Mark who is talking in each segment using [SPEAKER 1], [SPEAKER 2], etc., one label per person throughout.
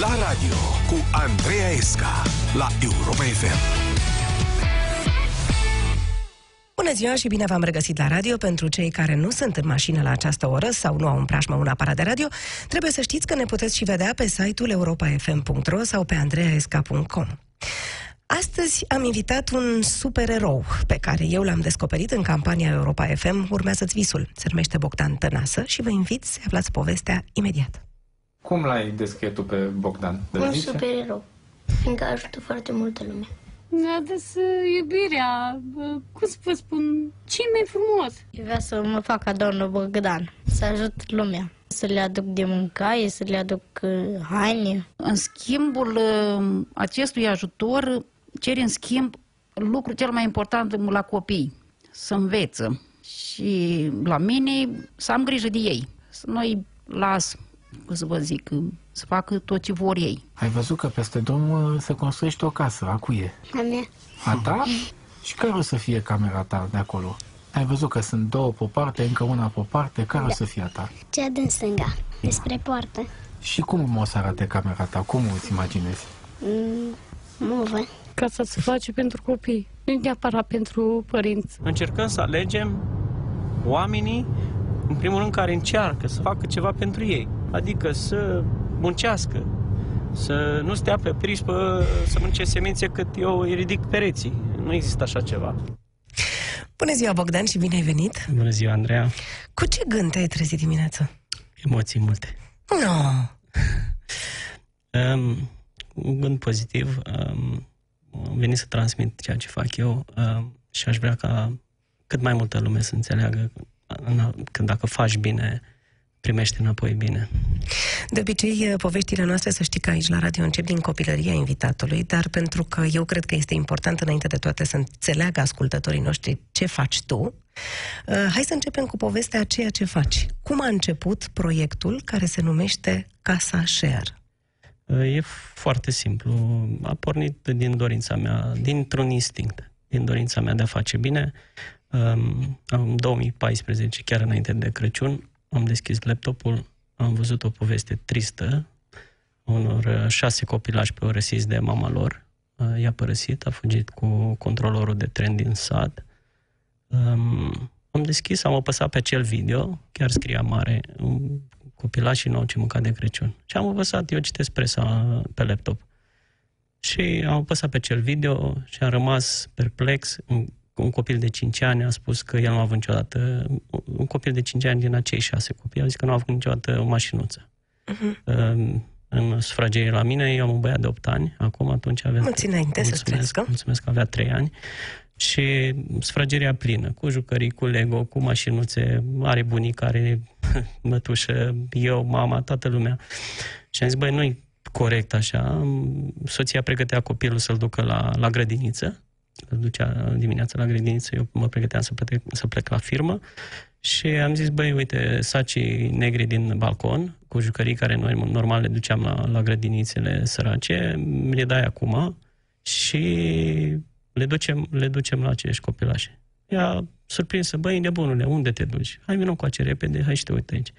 [SPEAKER 1] La radio cu Andreea Esca la Europa FM.
[SPEAKER 2] Bună ziua și bine v-am regăsit la radio. Pentru cei care nu sunt în mașină la această oră sau nu au în preajmă un aparat de radio, trebuie să știți că ne puteți și vedea pe site-ul europafm.ro sau pe andreaesca.com. Astăzi am invitat un supererou pe care eu l-am descoperit în campania Europa FM Urmează-ți visul. Se numește Bogdan Tănasă și vă invit să aflați povestea imediat.
[SPEAKER 3] Cum l-ai descris tu pe Bogdan? De
[SPEAKER 4] Un
[SPEAKER 3] zice?
[SPEAKER 4] supererou, fiindcă ajută foarte multă lume.
[SPEAKER 5] Mi-a dus uh, iubirea, uh, cum să vă spun, ce mai frumos.
[SPEAKER 4] Eu vreau să mă fac ca domnul Bogdan, să ajut lumea. Să le aduc de mâncare, să le aduc uh, haine.
[SPEAKER 5] În schimbul uh, acestui ajutor, cer în schimb lucrul cel mai important la copii, să înveță și la mine să am grijă de ei, să nu-i las, cum să vă zic, să facă tot ce vor ei.
[SPEAKER 6] Ai văzut că peste drum uh, se construiește o casă, a cui e?
[SPEAKER 4] A mea.
[SPEAKER 6] A ta? Și care o să fie camera ta de acolo? Ai văzut că sunt două pe o parte, încă una pe o parte, care o să fie a ta?
[SPEAKER 4] Cea din stânga, despre poartă.
[SPEAKER 6] Și cum o să arate camera ta? Cum îți imaginezi?
[SPEAKER 4] Mm, nu văd.
[SPEAKER 7] Casa se face pentru copii, nu neapărat pentru părinți.
[SPEAKER 8] Încercăm să alegem oamenii, în primul rând, care încearcă să facă ceva pentru ei. Adică să muncească, să nu stea pe prispă, să mănânce semințe cât eu îi ridic pereții. Nu există așa ceva.
[SPEAKER 2] Bună ziua, Bogdan, și bine ai venit!
[SPEAKER 8] Bună ziua, Andreea.
[SPEAKER 2] Cu ce gând te-ai trezit dimineața?
[SPEAKER 8] Emoții multe.
[SPEAKER 2] No.
[SPEAKER 8] Um, un gând pozitiv. Um, am venit să transmit ceea ce fac eu um, și aș vrea ca cât mai multă lume să înțeleagă că dacă faci bine, primești înapoi bine.
[SPEAKER 2] De obicei, poveștile noastre, să știi că aici la radio încep din copilăria invitatului, dar pentru că eu cred că este important înainte de toate să înțeleagă ascultătorii noștri ce faci tu, uh, hai să începem cu povestea a ceea ce faci. Cum a început proiectul care se numește Casa Share?
[SPEAKER 8] E foarte simplu. A pornit din dorința mea, dintr-un instinct, din dorința mea de a face bine. Um, În 2014, chiar înainte de Crăciun, am deschis laptopul, am văzut o poveste tristă a unor uh, șase copilași părăsiți de mama lor. Uh, I-a părăsit, a fugit cu controlorul de tren din sat. Um, am deschis, am apăsat pe acel video, chiar scria mare, um, copilașii nou ce mânca de Crăciun. Și am învățat, eu citesc presa pe laptop. Și am apăsat pe acel video și am rămas perplex. Un, un copil de 5 ani a spus că el nu a avut niciodată, un copil de 5 ani din acei șase copii, a zis că nu a avut niciodată o mașinuță. Uh-huh. În sufragerie la mine, eu am un băiat de 8 ani, acum atunci avea...
[SPEAKER 2] Mulți înainte să
[SPEAKER 8] mulțumesc,
[SPEAKER 2] trăiască.
[SPEAKER 8] mulțumesc că avea 3 ani. Și sufrageria plină, cu jucării, cu Lego, cu mașinuțe, are bunic, are mătușă, eu, mama, toată lumea. Și am zis, băi, nu-i corect așa. Soția pregătea copilul să-l ducă la, la grădiniță, îl ducea dimineața la grădiniță, eu mă pregăteam să plec, să plec la firmă și am zis, băi, uite, sacii negri din balcon, cu jucării care noi normal le duceam la, la grădinițele sărace, le dai acum și le ducem, le ducem la acești copilași. Ea surprinsă, băi, nebunule, unde te duci? Hai, vină cu ace repede, hai și te uite aici.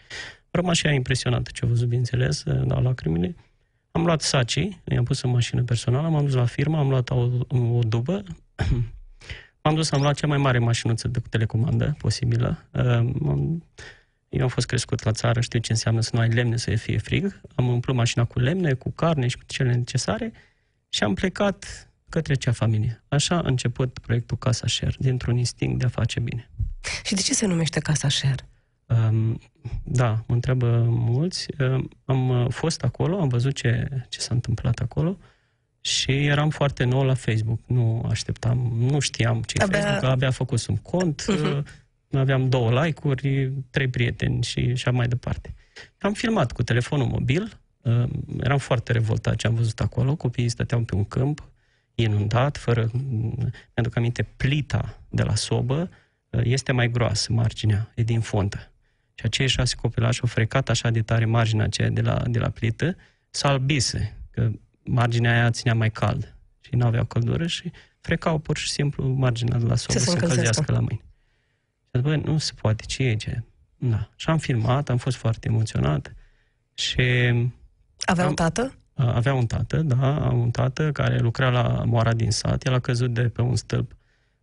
[SPEAKER 8] Rămas și ea impresionată ce a văzut, bineînțeles, dau lacrimile. Am luat sacii, i-am pus în mașină personală, m-am dus la firmă, am luat o, o dubă, m-am dus, am luat cea mai mare mașinuță de telecomandă posibilă. Uh, m-am- Eu am fost crescut la țară, știu ce înseamnă să nu ai lemne, să fie frig. Am umplut mașina cu lemne, cu carne și cu cele necesare și am plecat către cea familie. Așa a început proiectul Casa Share, dintr-un instinct de a face bine.
[SPEAKER 2] Și de ce se numește Casa Share?
[SPEAKER 8] Um, da, mă întreabă mulți. Um, am uh, fost acolo, am văzut ce, ce s-a întâmplat acolo și eram foarte nou la Facebook. Nu așteptam, nu știam ce
[SPEAKER 2] Abia-
[SPEAKER 8] abia... Facebook, abia făcusem cont, uh-huh. aveam două like-uri, trei prieteni și așa mai departe. Am filmat cu telefonul mobil, uh, eram foarte revoltat ce am văzut acolo, copiii stăteau pe un câmp, inundat, fără... Mi-aduc aminte, plita de la sobă uh, este mai groasă, marginea, e din fontă. Și acei șase copilași au frecat așa de tare marginea aceea de la, de la plită, să albise, că marginea aia ținea mai cald și nu aveau căldură și frecau pur și simplu marginea de la sobă
[SPEAKER 2] Să se
[SPEAKER 8] să, se
[SPEAKER 2] încălzească.
[SPEAKER 8] încălzească la mâini. Și băi, nu se poate, ce e ce? Da. Și am filmat, am fost foarte emoționat și
[SPEAKER 2] Aveau
[SPEAKER 8] Am-
[SPEAKER 2] tată?
[SPEAKER 8] avea un tată, da, un tată care lucra la moara din sat, el a căzut de pe un stâlp,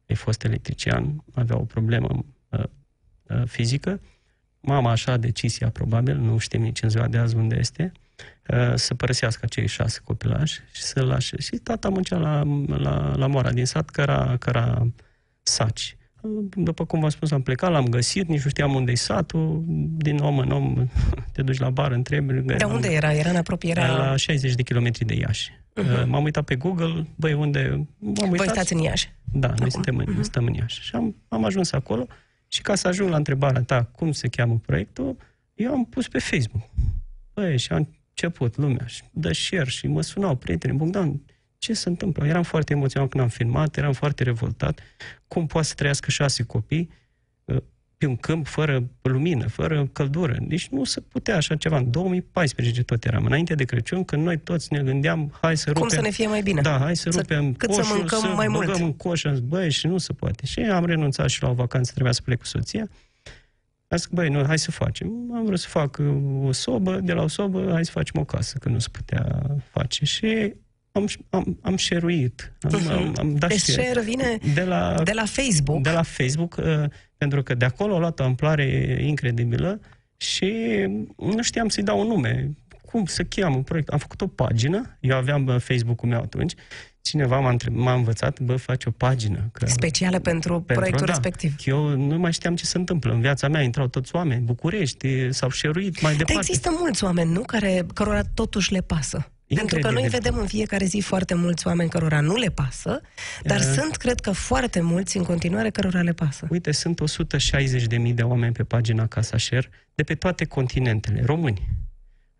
[SPEAKER 8] a fost electrician, avea o problemă uh, uh, fizică, mama așa a decis ea probabil, nu știm nici în ziua de azi unde este, uh, să părăsească cei șase copilași și să lase. Și tata muncea la, la, la moara din sat, căra, căra saci. După cum v-am spus, am plecat, l-am găsit, nici nu știam unde-i satul, din om în om te duci la bar, întrebi.
[SPEAKER 2] De unde era? Era în apropiere?
[SPEAKER 8] Era la 60 de kilometri de Iași. Uh-huh. M-am uitat pe Google, băi, unde... M-am uitat.
[SPEAKER 2] Voi stați în Iași?
[SPEAKER 8] Da, Acum. noi suntem în, uh-huh. stăm în Iași. Și am, am ajuns acolo și ca să ajung la întrebarea ta, cum se cheamă proiectul, eu am pus pe Facebook. Băi, și am început lumea și dă share și mă sunau prietenii, Bogdan, ce se întâmplă? Eram foarte emoționat când am filmat, eram foarte revoltat. Cum poate să trăiască șase copii uh, pe un câmp fără lumină, fără căldură? Deci nu se putea așa ceva. În 2014 tot eram, înainte de Crăciun, când noi toți ne gândeam, hai să rupem...
[SPEAKER 2] Cum să ne fie mai bine?
[SPEAKER 8] Da, hai să, să rupem
[SPEAKER 2] cât
[SPEAKER 8] coșul,
[SPEAKER 2] să mâncăm
[SPEAKER 8] să
[SPEAKER 2] mai mult.
[SPEAKER 8] băgăm în coș, băi, și nu se poate. Și am renunțat și la o vacanță, trebuia să plec cu soția. Am zis, băi, nu, hai să facem. Am vrut să fac uh, o sobă, de la o sobă, hai să facem o casă, că nu se putea face. Și am, am, am share-uit. Am, am, am dat
[SPEAKER 2] deci share vine
[SPEAKER 8] de la,
[SPEAKER 2] de la Facebook.
[SPEAKER 8] De la Facebook, uh, pentru că de acolo a luat o amploare incredibilă și nu știam să-i dau un nume. Cum să cheamă un proiect? Am făcut o pagină, eu aveam uh, Facebook-ul meu atunci, cineva m-a, întreb, m-a învățat, bă, faci o pagină. Că,
[SPEAKER 2] Specială pentru, pentru proiectul
[SPEAKER 8] da,
[SPEAKER 2] respectiv.
[SPEAKER 8] Eu nu mai știam ce se întâmplă. În viața mea intrau toți oameni, București, s-au șeruit mai departe.
[SPEAKER 2] Dar există mulți oameni, nu? Care, cărora totuși le pasă. Pentru că noi vedem în fiecare zi foarte mulți oameni cărora nu le pasă, dar uh, sunt, cred că, foarte mulți în continuare cărora le pasă.
[SPEAKER 8] Uite, sunt 160.000 de oameni pe pagina Casa Share de pe toate continentele, români.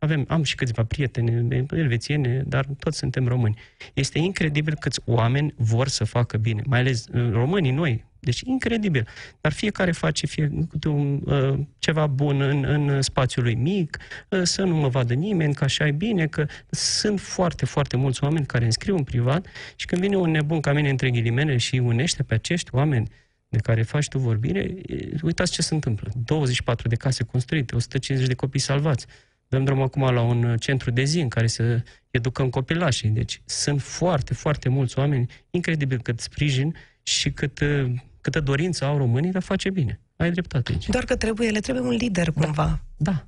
[SPEAKER 8] Avem, am și câțiva prieteni elvețiene, dar toți suntem români. Este incredibil câți oameni vor să facă bine, mai ales uh, românii noi, deci incredibil. Dar fiecare face fie câte un, uh, ceva bun în, în spațiul lui mic, uh, să nu mă vadă nimeni, că așa e bine, că sunt foarte, foarte mulți oameni care înscriu în privat și când vine un nebun ca mine între ghilimele și unește pe acești oameni de care faci tu vorbire, uitați ce se întâmplă. 24 de case construite, 150 de copii salvați. Dăm drum acum la un centru de zi în care să educăm copilașii. Deci sunt foarte, foarte mulți oameni, incredibil cât sprijin și cât uh, câtă dorință au românii de a face bine. Ai dreptate aici.
[SPEAKER 2] Doar că trebuie, le trebuie un lider cumva.
[SPEAKER 8] Da, da.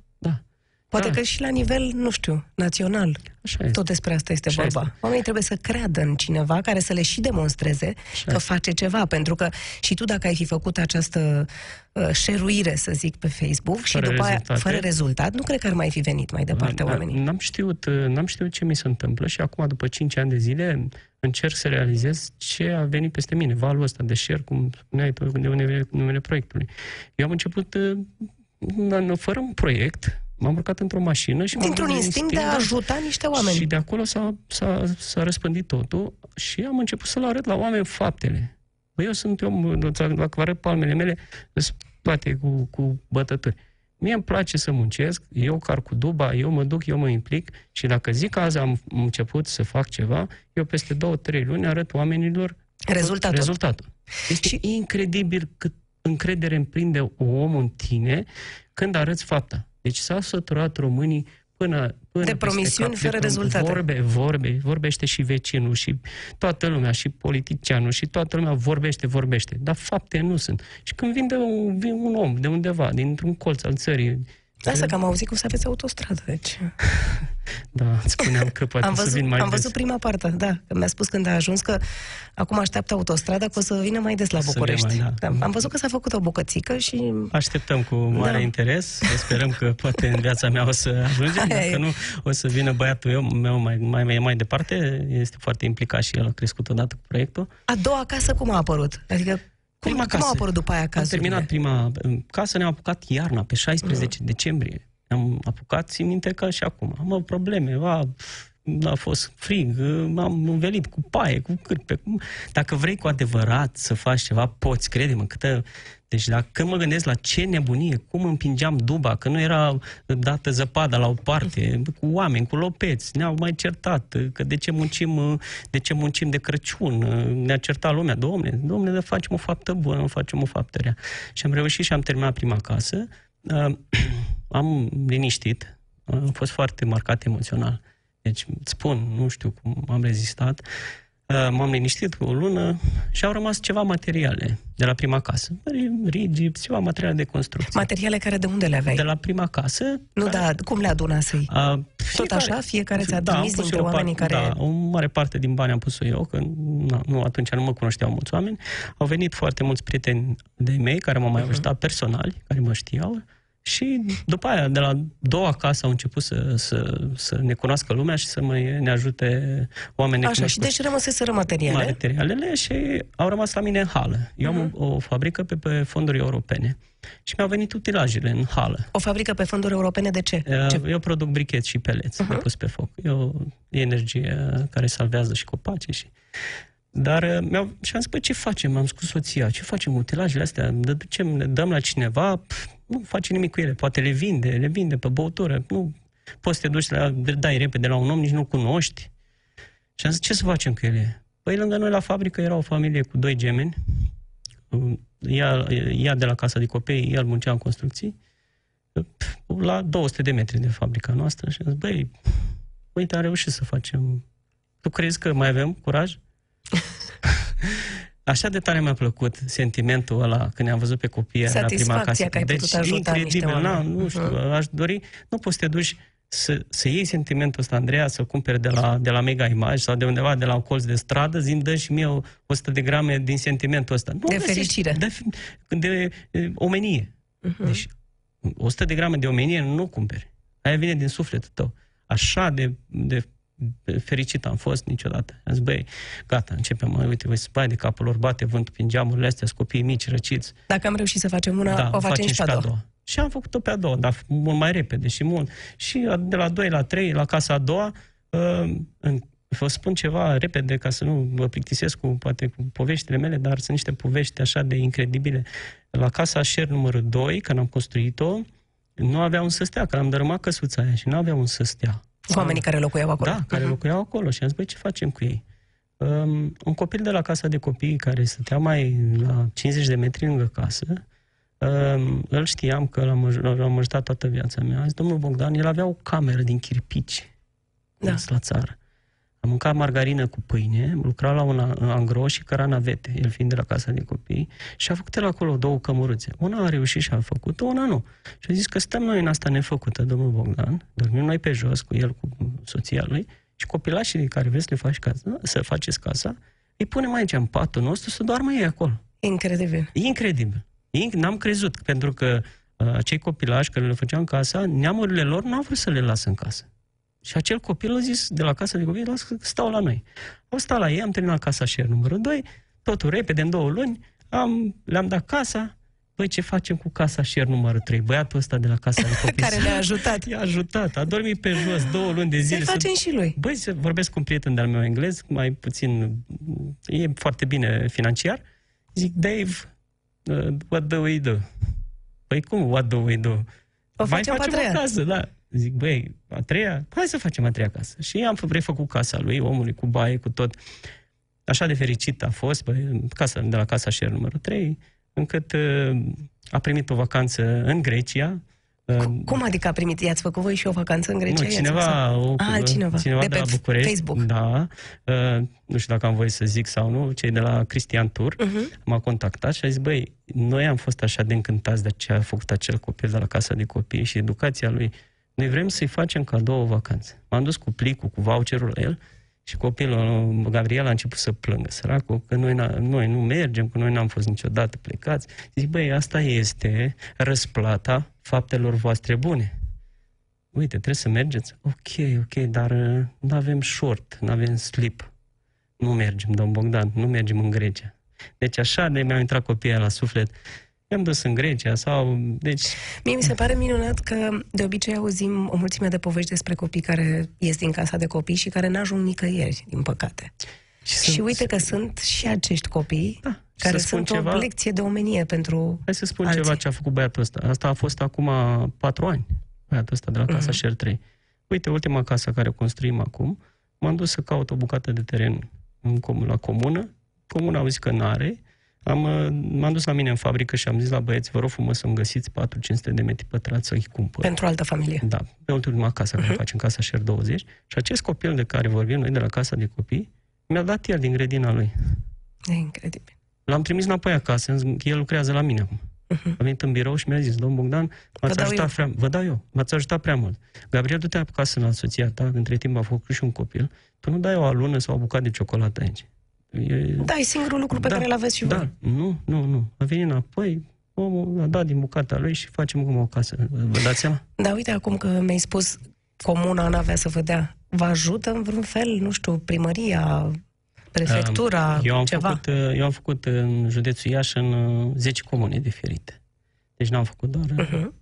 [SPEAKER 2] Poate
[SPEAKER 8] da.
[SPEAKER 2] că și la nivel, nu știu, național.
[SPEAKER 8] Așa este.
[SPEAKER 2] Tot despre asta este
[SPEAKER 8] Așa
[SPEAKER 2] vorba.
[SPEAKER 8] Este.
[SPEAKER 2] Oamenii trebuie să creadă în cineva care să le și demonstreze
[SPEAKER 8] Așa
[SPEAKER 2] că face ceva. Pentru că și tu dacă ai fi făcut această uh, șeruire, să zic, pe Facebook
[SPEAKER 8] Fără
[SPEAKER 2] și după aia,
[SPEAKER 8] rezultate.
[SPEAKER 2] fără rezultat, nu cred că ar mai fi venit mai departe
[SPEAKER 8] N-
[SPEAKER 2] oamenii.
[SPEAKER 8] N-am știut, uh, n-am știut ce mi se întâmplă și acum, după 5 ani de zile, încerc să realizez ce a venit peste mine, valul ăsta de share, cum spuneai tu, de unde vine numele proiectului. Eu am început uh, n- fără un proiect, m-am urcat într-o mașină și m-am
[SPEAKER 2] Dintr-un
[SPEAKER 8] dus
[SPEAKER 2] instinct de a ajuta niște oameni.
[SPEAKER 8] Și de acolo s-a, s-a, s-a răspândit totul și am început să-l arăt la oameni faptele. Băi, eu sunt om, dacă vă arăt palmele mele, sunt toate cu, cu bătături. Mie îmi place să muncesc, eu car cu duba, eu mă duc, eu mă implic și dacă zic că azi am început să fac ceva, eu peste două, trei luni arăt oamenilor
[SPEAKER 2] Rezultatul.
[SPEAKER 8] rezultatul. Este și... incredibil cât încredere împrinde om în tine când arăți fapta. Deci s-au săturat românii până, până
[SPEAKER 2] De
[SPEAKER 8] peste
[SPEAKER 2] promisiuni
[SPEAKER 8] cap,
[SPEAKER 2] fără
[SPEAKER 8] de prom-
[SPEAKER 2] rezultate.
[SPEAKER 8] Vorbe, vorbe, vorbește și vecinul și toată lumea, și politicianul, și toată lumea vorbește, vorbește. Dar fapte nu sunt. Și când vine un, vine un om de undeva, dintr-un colț al țării,
[SPEAKER 2] Asta că am auzit cum să aveți autostradă, deci...
[SPEAKER 8] da, îți spuneam că poate
[SPEAKER 2] am
[SPEAKER 8] să
[SPEAKER 2] văzut,
[SPEAKER 8] vin mai
[SPEAKER 2] am
[SPEAKER 8] des.
[SPEAKER 2] văzut prima parte, da. Că mi-a spus când a ajuns că acum așteaptă autostrada, că o să vină mai des la
[SPEAKER 8] Să
[SPEAKER 2] București.
[SPEAKER 8] vină mai, da.
[SPEAKER 2] Am văzut că s-a făcut o bucățică și...
[SPEAKER 8] Așteptăm cu mare
[SPEAKER 2] Da.
[SPEAKER 8] interes. Sperăm că poate în viața mea o să ajungem.
[SPEAKER 2] Aia e.
[SPEAKER 8] Dacă nu, o să vină băiatul eu, meu mai, mai, mai, mai departe. Este foarte implicat și el a crescut odată cu proiectul.
[SPEAKER 2] A doua casă cum a apărut? Adică cum,
[SPEAKER 8] Prima
[SPEAKER 2] cum
[SPEAKER 8] casă.
[SPEAKER 2] a apărut după aia
[SPEAKER 8] Am
[SPEAKER 2] cazurile?
[SPEAKER 8] terminat prima casă, ne-am apucat iarna, pe 16
[SPEAKER 2] Mhm.
[SPEAKER 8] decembrie. Am apucat, țin minte că și acum. Am avut probleme, a, a fost frig, m-am învelit cu paie, cu cârpe. cu- Dacă vrei cu adevărat să faci ceva, poți, crede-mă, câtă... Deci dacă când mă gândesc la ce nebunie, cum împingeam duba, că nu era dată zăpada la o parte, cu oameni, cu lopeți, ne-au mai certat, că de ce muncim, de ce muncim de Crăciun, ne-a certat lumea, domne, domne, de facem o faptă bună, nu facem o faptă rea. Și am reușit și am terminat prima casă, Uh, am liniștit, am fost foarte marcat emoțional. Deci, îți spun, nu știu cum am rezistat. Uh, M-am liniștit cu o lună și au rămas ceva materiale de la prima casă. Rigi, ceva materiale de construcție.
[SPEAKER 2] Materiale care de unde le aveai?
[SPEAKER 8] De la prima casă.
[SPEAKER 2] Nu,
[SPEAKER 8] care-
[SPEAKER 2] da, cum le adunasei?
[SPEAKER 8] A,
[SPEAKER 2] Tot așa? Fiecare ți-a
[SPEAKER 8] da, am
[SPEAKER 2] trimis
[SPEAKER 8] pus
[SPEAKER 2] dintre
[SPEAKER 8] eu o
[SPEAKER 2] oamenii
[SPEAKER 8] parte,
[SPEAKER 2] care...
[SPEAKER 8] Da, o mare parte din bani am pus-o eu, că na, nu, atunci nu mă cunoșteau mulți oameni. Au venit foarte mulți prieteni de mei care m-au mai
[SPEAKER 2] Mhm.
[SPEAKER 8] ajutat personali, care mă știau. Și după aia, de la doua casă, au început să, să, să ne cunoască lumea și să mă, ne ajute oameni
[SPEAKER 2] Așa, și
[SPEAKER 8] necunoscuți.
[SPEAKER 2] deci rămăseseră materiale.
[SPEAKER 8] materialele și au rămas la mine în hală. Eu am o, o fabrică pe, pe fonduri europene și mi-au venit utilajele în hală.
[SPEAKER 2] O fabrică pe fonduri europene de ce? ce?
[SPEAKER 8] Uh, Eu produc bricheți și peleți uh-huh. de pus pe foc. E o e energie care salvează și copacii și... Dar uh, mi-au, și am zis, bă, ce facem? Am zis cu soția, ce facem? Utilajele astea, le ducem, le dăm la cineva? Pf, nu face nimic cu ele, poate le vinde, le vinde pe băutură. Nu poți să te duci, la, dai repede la un om, nici nu cunoști. Și am zis, ce să facem cu ele? Păi lângă noi la fabrică era o familie cu doi gemeni. Ea, ea de la casa de copii, el muncea în construcții la 200 de metri de fabrica noastră și am zis, băi, uite, am reușit să facem. Tu crezi că mai avem curaj? Așa de tare mi-a plăcut sentimentul ăla când am văzut pe copii la prima
[SPEAKER 2] Satisfacția
[SPEAKER 8] casă.
[SPEAKER 2] că ai
[SPEAKER 8] deci,
[SPEAKER 2] putut ajuta niște
[SPEAKER 8] incredibil, na,
[SPEAKER 2] oameni.
[SPEAKER 8] nu știu,
[SPEAKER 2] Mhm.
[SPEAKER 8] aș dori, nu poți să te duci să, să iei sentimentul ăsta, Andreea, să cumperi de la, de la Mega Image sau de undeva, de la un colț de stradă, zi dă și mie o- 100 de grame din sentimentul ăsta. Nu
[SPEAKER 2] De
[SPEAKER 8] găsești-
[SPEAKER 2] fericire.
[SPEAKER 8] De, de, de omenie. Deci 100 de grame de omenie nu cumperi. Aia vine din sufletul tău. Așa de, de fericit am fost niciodată. Am zis, băi, gata, începem, mă, uite, voi spai de capul lor, bate vântul prin geamurile astea, sunt copii mici, răciți.
[SPEAKER 2] Dacă am reușit să facem una,
[SPEAKER 8] da,
[SPEAKER 2] o facem și pe a doua.
[SPEAKER 8] Și am făcut-o pe a doua, dar mult mai repede și mult. Și de la 2 la 3, la casa a doua, uh, în, vă spun ceva repede ca să nu vă plictisesc cu, poate, cu poveștile mele, dar sunt niște povești așa de incredibile. La casa Șer numărul 2, când am construit-o, nu avea un să stea, că am dărâmat căsuța aia și nu avea un să stea.
[SPEAKER 2] Cu oamenii care locuiau acolo.
[SPEAKER 8] Da, care locuiau acolo și am zis, băi, ce facem cu ei? Um, un copil de la casa de copii care stătea mai la 50 de metri lângă casă, um, îl știam că l-am, aj- l-am ajutat toată viața mea. A zis, domnul Bogdan, el avea o cameră din chirpici
[SPEAKER 2] Da.
[SPEAKER 8] da. la țară. Am mâncat margarină cu pâine, lucra la un a- angro și căra navete, el fiind de la casa de copii, și a făcut el acolo două cămuruțe. Una a reușit și a făcut una nu. Și a zis că stăm noi în asta nefăcută, domnul Bogdan, dormim noi pe jos cu el, cu soția lui, și copilașii care vreți să le faci casa, să faceți casa, îi punem aici în patul nostru să doarmă ei acolo.
[SPEAKER 2] Incredibil.
[SPEAKER 8] E incredibil. Inc- N-am crezut, pentru că uh, acei copilași care le făceau în casa, neamurile lor n-au vrut să le lasă în casă. Și acel copil a zis de la casa de copii, las că stau la noi. Au stat la ei, am terminat casa share numărul 2, totul repede, în două luni, am, le-am dat casa, Păi ce facem cu casa share numărul 3? Băiatul ăsta de la casa de copii.
[SPEAKER 2] Care ne-a ajutat.
[SPEAKER 8] I-a ajutat, a dormit pe jos două luni de zile.
[SPEAKER 2] Să-i facem și lui.
[SPEAKER 8] Băi, să vorbesc cu un prieten de-al meu englez, mai puțin, e foarte bine financiar. Zic, Dave, uh, what do we do? Păi cum, what do we do?
[SPEAKER 2] O
[SPEAKER 8] mai
[SPEAKER 2] facem pe a
[SPEAKER 8] facem
[SPEAKER 2] treia.
[SPEAKER 8] o casă, da. Zic, băi, a treia? Hai să facem a treia casă. Și am fă- refăcut casa lui, omului, cu baie, cu tot. Așa de fericit a fost, băi, casa, de la casa share numărul 3, încât uh, a primit o vacanță în Grecia. Uh,
[SPEAKER 2] Cum adică a primit? I-ați făcut voi și o vacanță în Grecia?
[SPEAKER 8] nu,
[SPEAKER 2] I-ați
[SPEAKER 8] cineva,
[SPEAKER 2] lăsat?
[SPEAKER 8] o,
[SPEAKER 2] Ah, altcineva.
[SPEAKER 8] cineva
[SPEAKER 2] de
[SPEAKER 8] de,
[SPEAKER 2] pe
[SPEAKER 8] la București.
[SPEAKER 2] Facebook.
[SPEAKER 8] Da. Uh, nu știu dacă am voie să zic sau nu, cei de la Cristian Tur
[SPEAKER 2] Uh-huh.
[SPEAKER 8] m-a contactat și a zis, băi, noi am fost așa de încântați de ce a făcut acel copil de la casa de copii și educația lui. Noi vrem să-i facem cadou o vacanță. M-am dus cu plicul, cu voucherul la el și copilul, Gabriel, a început să plângă, săracul, că noi, n- noi nu mergem, că noi n-am fost niciodată plecați. Zic, băi, asta este răsplata faptelor voastre bune. Uite, trebuie să mergeți. Ok, ok, dar nu avem short, nu avem slip. Nu mergem, domn Bogdan, nu mergem în Grecia. Deci așa de mi-au intrat copiii la suflet. I-am dus în Grecia sau... Deci,
[SPEAKER 2] Mie mi se pare minunat că de obicei auzim o mulțime de povești despre copii care ies din casa de copii și care n-ajung nicăieri, din păcate.
[SPEAKER 8] și,
[SPEAKER 2] Și
[SPEAKER 8] sunt-
[SPEAKER 2] uite că sunt și acești copii
[SPEAKER 8] Da, și
[SPEAKER 2] care
[SPEAKER 8] să spun
[SPEAKER 2] sunt
[SPEAKER 8] ceva-
[SPEAKER 2] o lecție de omenie pentru
[SPEAKER 8] Hai să spun
[SPEAKER 2] alții.
[SPEAKER 8] ceva ce a făcut băiatul ăsta. Asta a fost acum patru ani, băiatul ăsta de la casa
[SPEAKER 2] Mhm.
[SPEAKER 8] Share 3. Uite, ultima casă care o construim acum, m-am dus să caut o bucată de teren în com- la comună. Comuna au zis că n-are. Am, uh, m-am dus la mine în fabrică și am zis la băieți, vă rog frumos să-mi găsiți 4-500 de metri pătrați să-i cumpăr.
[SPEAKER 2] Pentru altă familie.
[SPEAKER 8] Da, pe ultima casă care uh-huh. facem, Casa Share 20. Și acest copil de care vorbim noi de la Casa de Copii, mi-a dat el din grădina lui.
[SPEAKER 2] E incredibil.
[SPEAKER 8] L-am trimis înapoi acasă, el lucrează la mine acum. Uh-huh. A venit în birou și mi-a zis, domn Bogdan, m-ați
[SPEAKER 2] dau
[SPEAKER 8] ajutat
[SPEAKER 2] eu."
[SPEAKER 8] prea, vă dau eu, m-ați ajutat prea mult. Gabriel, du-te acasă la soția ta, între timp a făcut și un copil, tu nu dai o alună sau o bucată de ciocolată aici. E,
[SPEAKER 2] Da, e singurul lucru pe
[SPEAKER 8] Da,
[SPEAKER 2] care îl aveți și
[SPEAKER 8] da,
[SPEAKER 2] voi.
[SPEAKER 8] nu, nu, nu. A venit înapoi, omul a dat din bucata lui și facem cum o casă. Vă dați seama?
[SPEAKER 2] Da, uite, acum că mi-ai spus comuna n-avea să vă dea, vă ajută în vreun fel, nu știu, primăria, prefectura,
[SPEAKER 8] Um, eu am
[SPEAKER 2] ceva?
[SPEAKER 8] Făcut, uh, eu am făcut în județul Iași în uh, 10 comune diferite. Deci n-am făcut doar...
[SPEAKER 2] Mhm.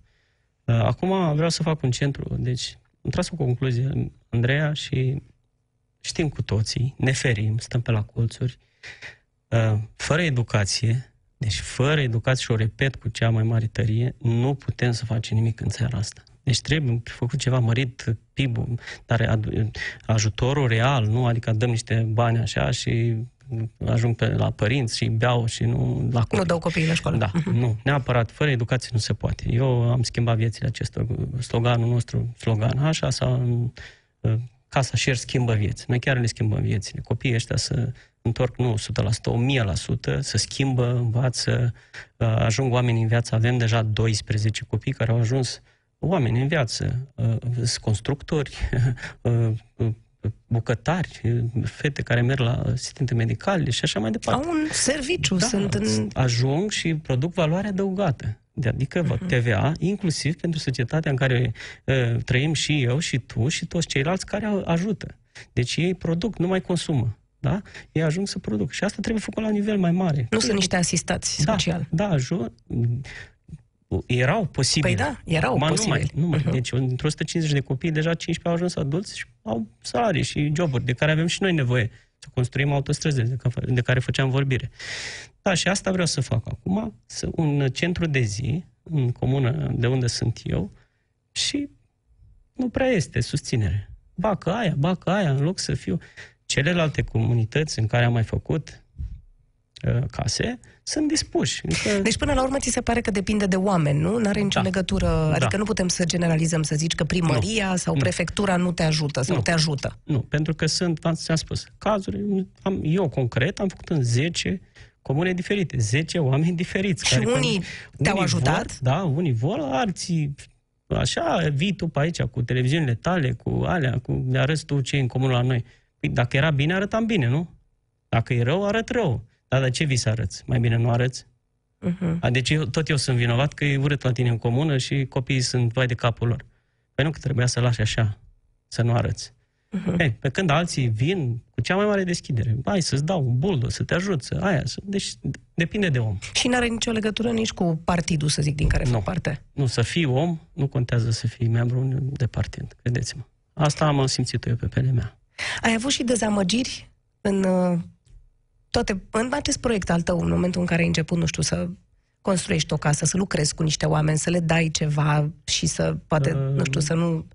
[SPEAKER 8] Uh, Acum vreau să fac un centru. Deci am tras o concluzie, Andreea, și știm cu toții, ne ferim, stăm pe la colțuri, uh, fără educație, deci fără educație, și o repet cu cea mai mare tărie, nu putem să facem nimic în țara asta. Deci trebuie făcut ceva mărit PIB-ul, dar adu- ajutorul real, nu? Adică dăm niște bani așa și ajung pe la părinți și beau și nu la copii.
[SPEAKER 2] Nu dau copiii la școală.
[SPEAKER 8] Da, nu, neapărat, fără educație nu se poate. Eu am schimbat viețile acestor, sloganul nostru, slogan, așa, sau Casa Share schimbă vieți. Noi chiar le schimbăm viețile. Copiii ăștia să întorc, nu 100%, 1000%, să schimbă, învață, uh, ajung oameni în viață. Avem deja 12 copii care au ajuns oameni în viață, uh, sunt constructori, uh, uh, bucătari, uh, fete care merg la asistente medicale și așa mai departe
[SPEAKER 2] Au un serviciu,
[SPEAKER 8] da,
[SPEAKER 2] sunt în...
[SPEAKER 8] ajung și produc valoare adăugată. De- Adică
[SPEAKER 2] Mhm.
[SPEAKER 8] TVA, inclusiv pentru societatea în care uh, trăim și eu, și tu, și toți ceilalți care au- ajută. Deci ei produc, nu mai consumă. Da? Ei ajung să produc. Și asta trebuie făcut la nivel mai mare.
[SPEAKER 2] Nu sunt niște asistați
[SPEAKER 8] da,
[SPEAKER 2] social.
[SPEAKER 8] Da, ajung. Erau posibili.
[SPEAKER 2] Păi da, erau
[SPEAKER 8] Acum
[SPEAKER 2] posibili.
[SPEAKER 8] Nu mai, nu mai.
[SPEAKER 2] Mhm.
[SPEAKER 8] Deci, într 150 de copii, deja 15 au ajuns adulți și au salarii și joburi de care avem și noi nevoie. Să construim autostrăzi de, ca- de care făceam vorbire. Da, și asta vreau să fac acum, să, un centru de zi în comună de unde sunt eu și nu prea este susținere. Bacă aia, bacă aia, în loc să fiu... Celelalte comunități în care am mai făcut uh, case sunt dispuși. Încă...
[SPEAKER 2] Deci până la urmă ți se pare că depinde de oameni, nu? N-are nicio
[SPEAKER 8] Da.
[SPEAKER 2] legătură, adică nu putem să generalizăm, să zici că primăria sau
[SPEAKER 8] Nu.
[SPEAKER 2] prefectura nu te ajută sau
[SPEAKER 8] Nu.
[SPEAKER 2] te ajută.
[SPEAKER 8] Nu, pentru că sunt, v-am ți-am spus, cazuri, am, eu concret am făcut în 10 comune diferite, 10 oameni diferiți.
[SPEAKER 2] Și
[SPEAKER 8] care,
[SPEAKER 2] unii te-au
[SPEAKER 8] unii
[SPEAKER 2] ajutat?
[SPEAKER 8] Vor, da, unii vor, alții așa, vii tu pe aici cu televiziunile tale, cu alea, cu le arăți tu ce e în comună la noi. Păi dacă era bine, arătam bine, nu? Dacă e rău, arăt rău. Dar de ce vii să arăți? Mai bine nu arăți?
[SPEAKER 2] Uh-huh.
[SPEAKER 8] A, deci eu, tot eu sunt vinovat că e urât la tine în comună și copiii sunt vai de capul lor. Păi nu că trebuia să lași așa, să nu arăți. Uh-huh. Ei, pe când alții vin cu cea mai mare deschidere, hai să-ți dau un buldo, să te ajut, să aia, să... deci depinde de om.
[SPEAKER 2] Și n-are nicio legătură nici cu partidul, să zic, din care fac
[SPEAKER 8] Nu.
[SPEAKER 2] parte.
[SPEAKER 8] Nu, să fii om, nu contează să fii membru de partid, credeți-mă. Asta am simțit eu pe pelea mea.
[SPEAKER 2] Ai avut și dezamăgiri în uh, toate, în acest proiect al tău, în momentul în care ai început, nu știu, să construiești o casă, să lucrezi cu niște oameni, să le dai ceva și să, poate,
[SPEAKER 8] Uh,
[SPEAKER 2] nu știu, să nu,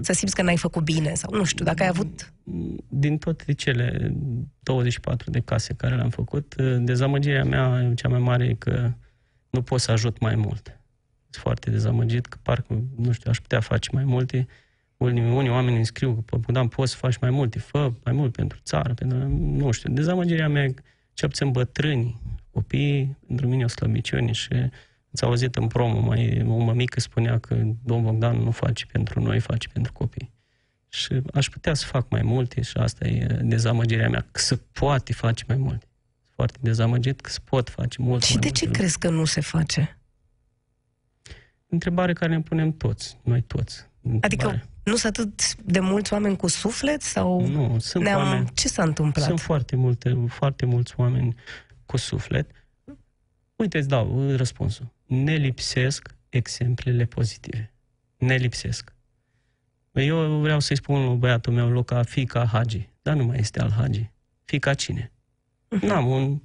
[SPEAKER 2] să simți că n-ai făcut bine sau, nu știu, dacă ai avut...
[SPEAKER 8] Din toate cele 24 de case care le-am făcut, dezamăgirea mea cea mai mare e că nu pot să ajut mai mult. Sunt foarte dezamăgit că parcă, nu știu, aș putea face mai multe. Unii, unii oameni îmi scriu că, Bogdan, poți să faci mai multe, fă mai mult pentru țară, pentru, nu știu, dezamăgirea mea, ce puțin bătrâni, copiii, pentru mine o slăbiciune și ați auzit în promo, mai, o mămică spunea că domnul Bogdan nu face pentru noi, face pentru copii. Și aș putea să fac mai multe și asta e dezamăgirea mea, că se poate face mai multe. Sunt foarte dezamăgit că se pot face mult
[SPEAKER 2] Și
[SPEAKER 8] mai
[SPEAKER 2] de
[SPEAKER 8] multe
[SPEAKER 2] ce
[SPEAKER 8] lucruri.
[SPEAKER 2] crezi că nu se face?
[SPEAKER 8] Întrebare care ne punem toți, noi toți.
[SPEAKER 2] Adică
[SPEAKER 8] Întrebare.
[SPEAKER 2] Nu sunt atât de mulți oameni cu suflet sau
[SPEAKER 8] Nu, sunt
[SPEAKER 2] ne-am...
[SPEAKER 8] oameni...
[SPEAKER 2] Ce s-a întâmplat?
[SPEAKER 8] Sunt foarte multe, foarte mulți oameni cu suflet. Uite, îți dau răspunsul. Ne lipsesc exemplele pozitive. Ne lipsesc. Eu vreau să-i spun lui băiatul meu, Luca, fica Hagi. Dar nu mai este al Hagi. Fica cine? N-am un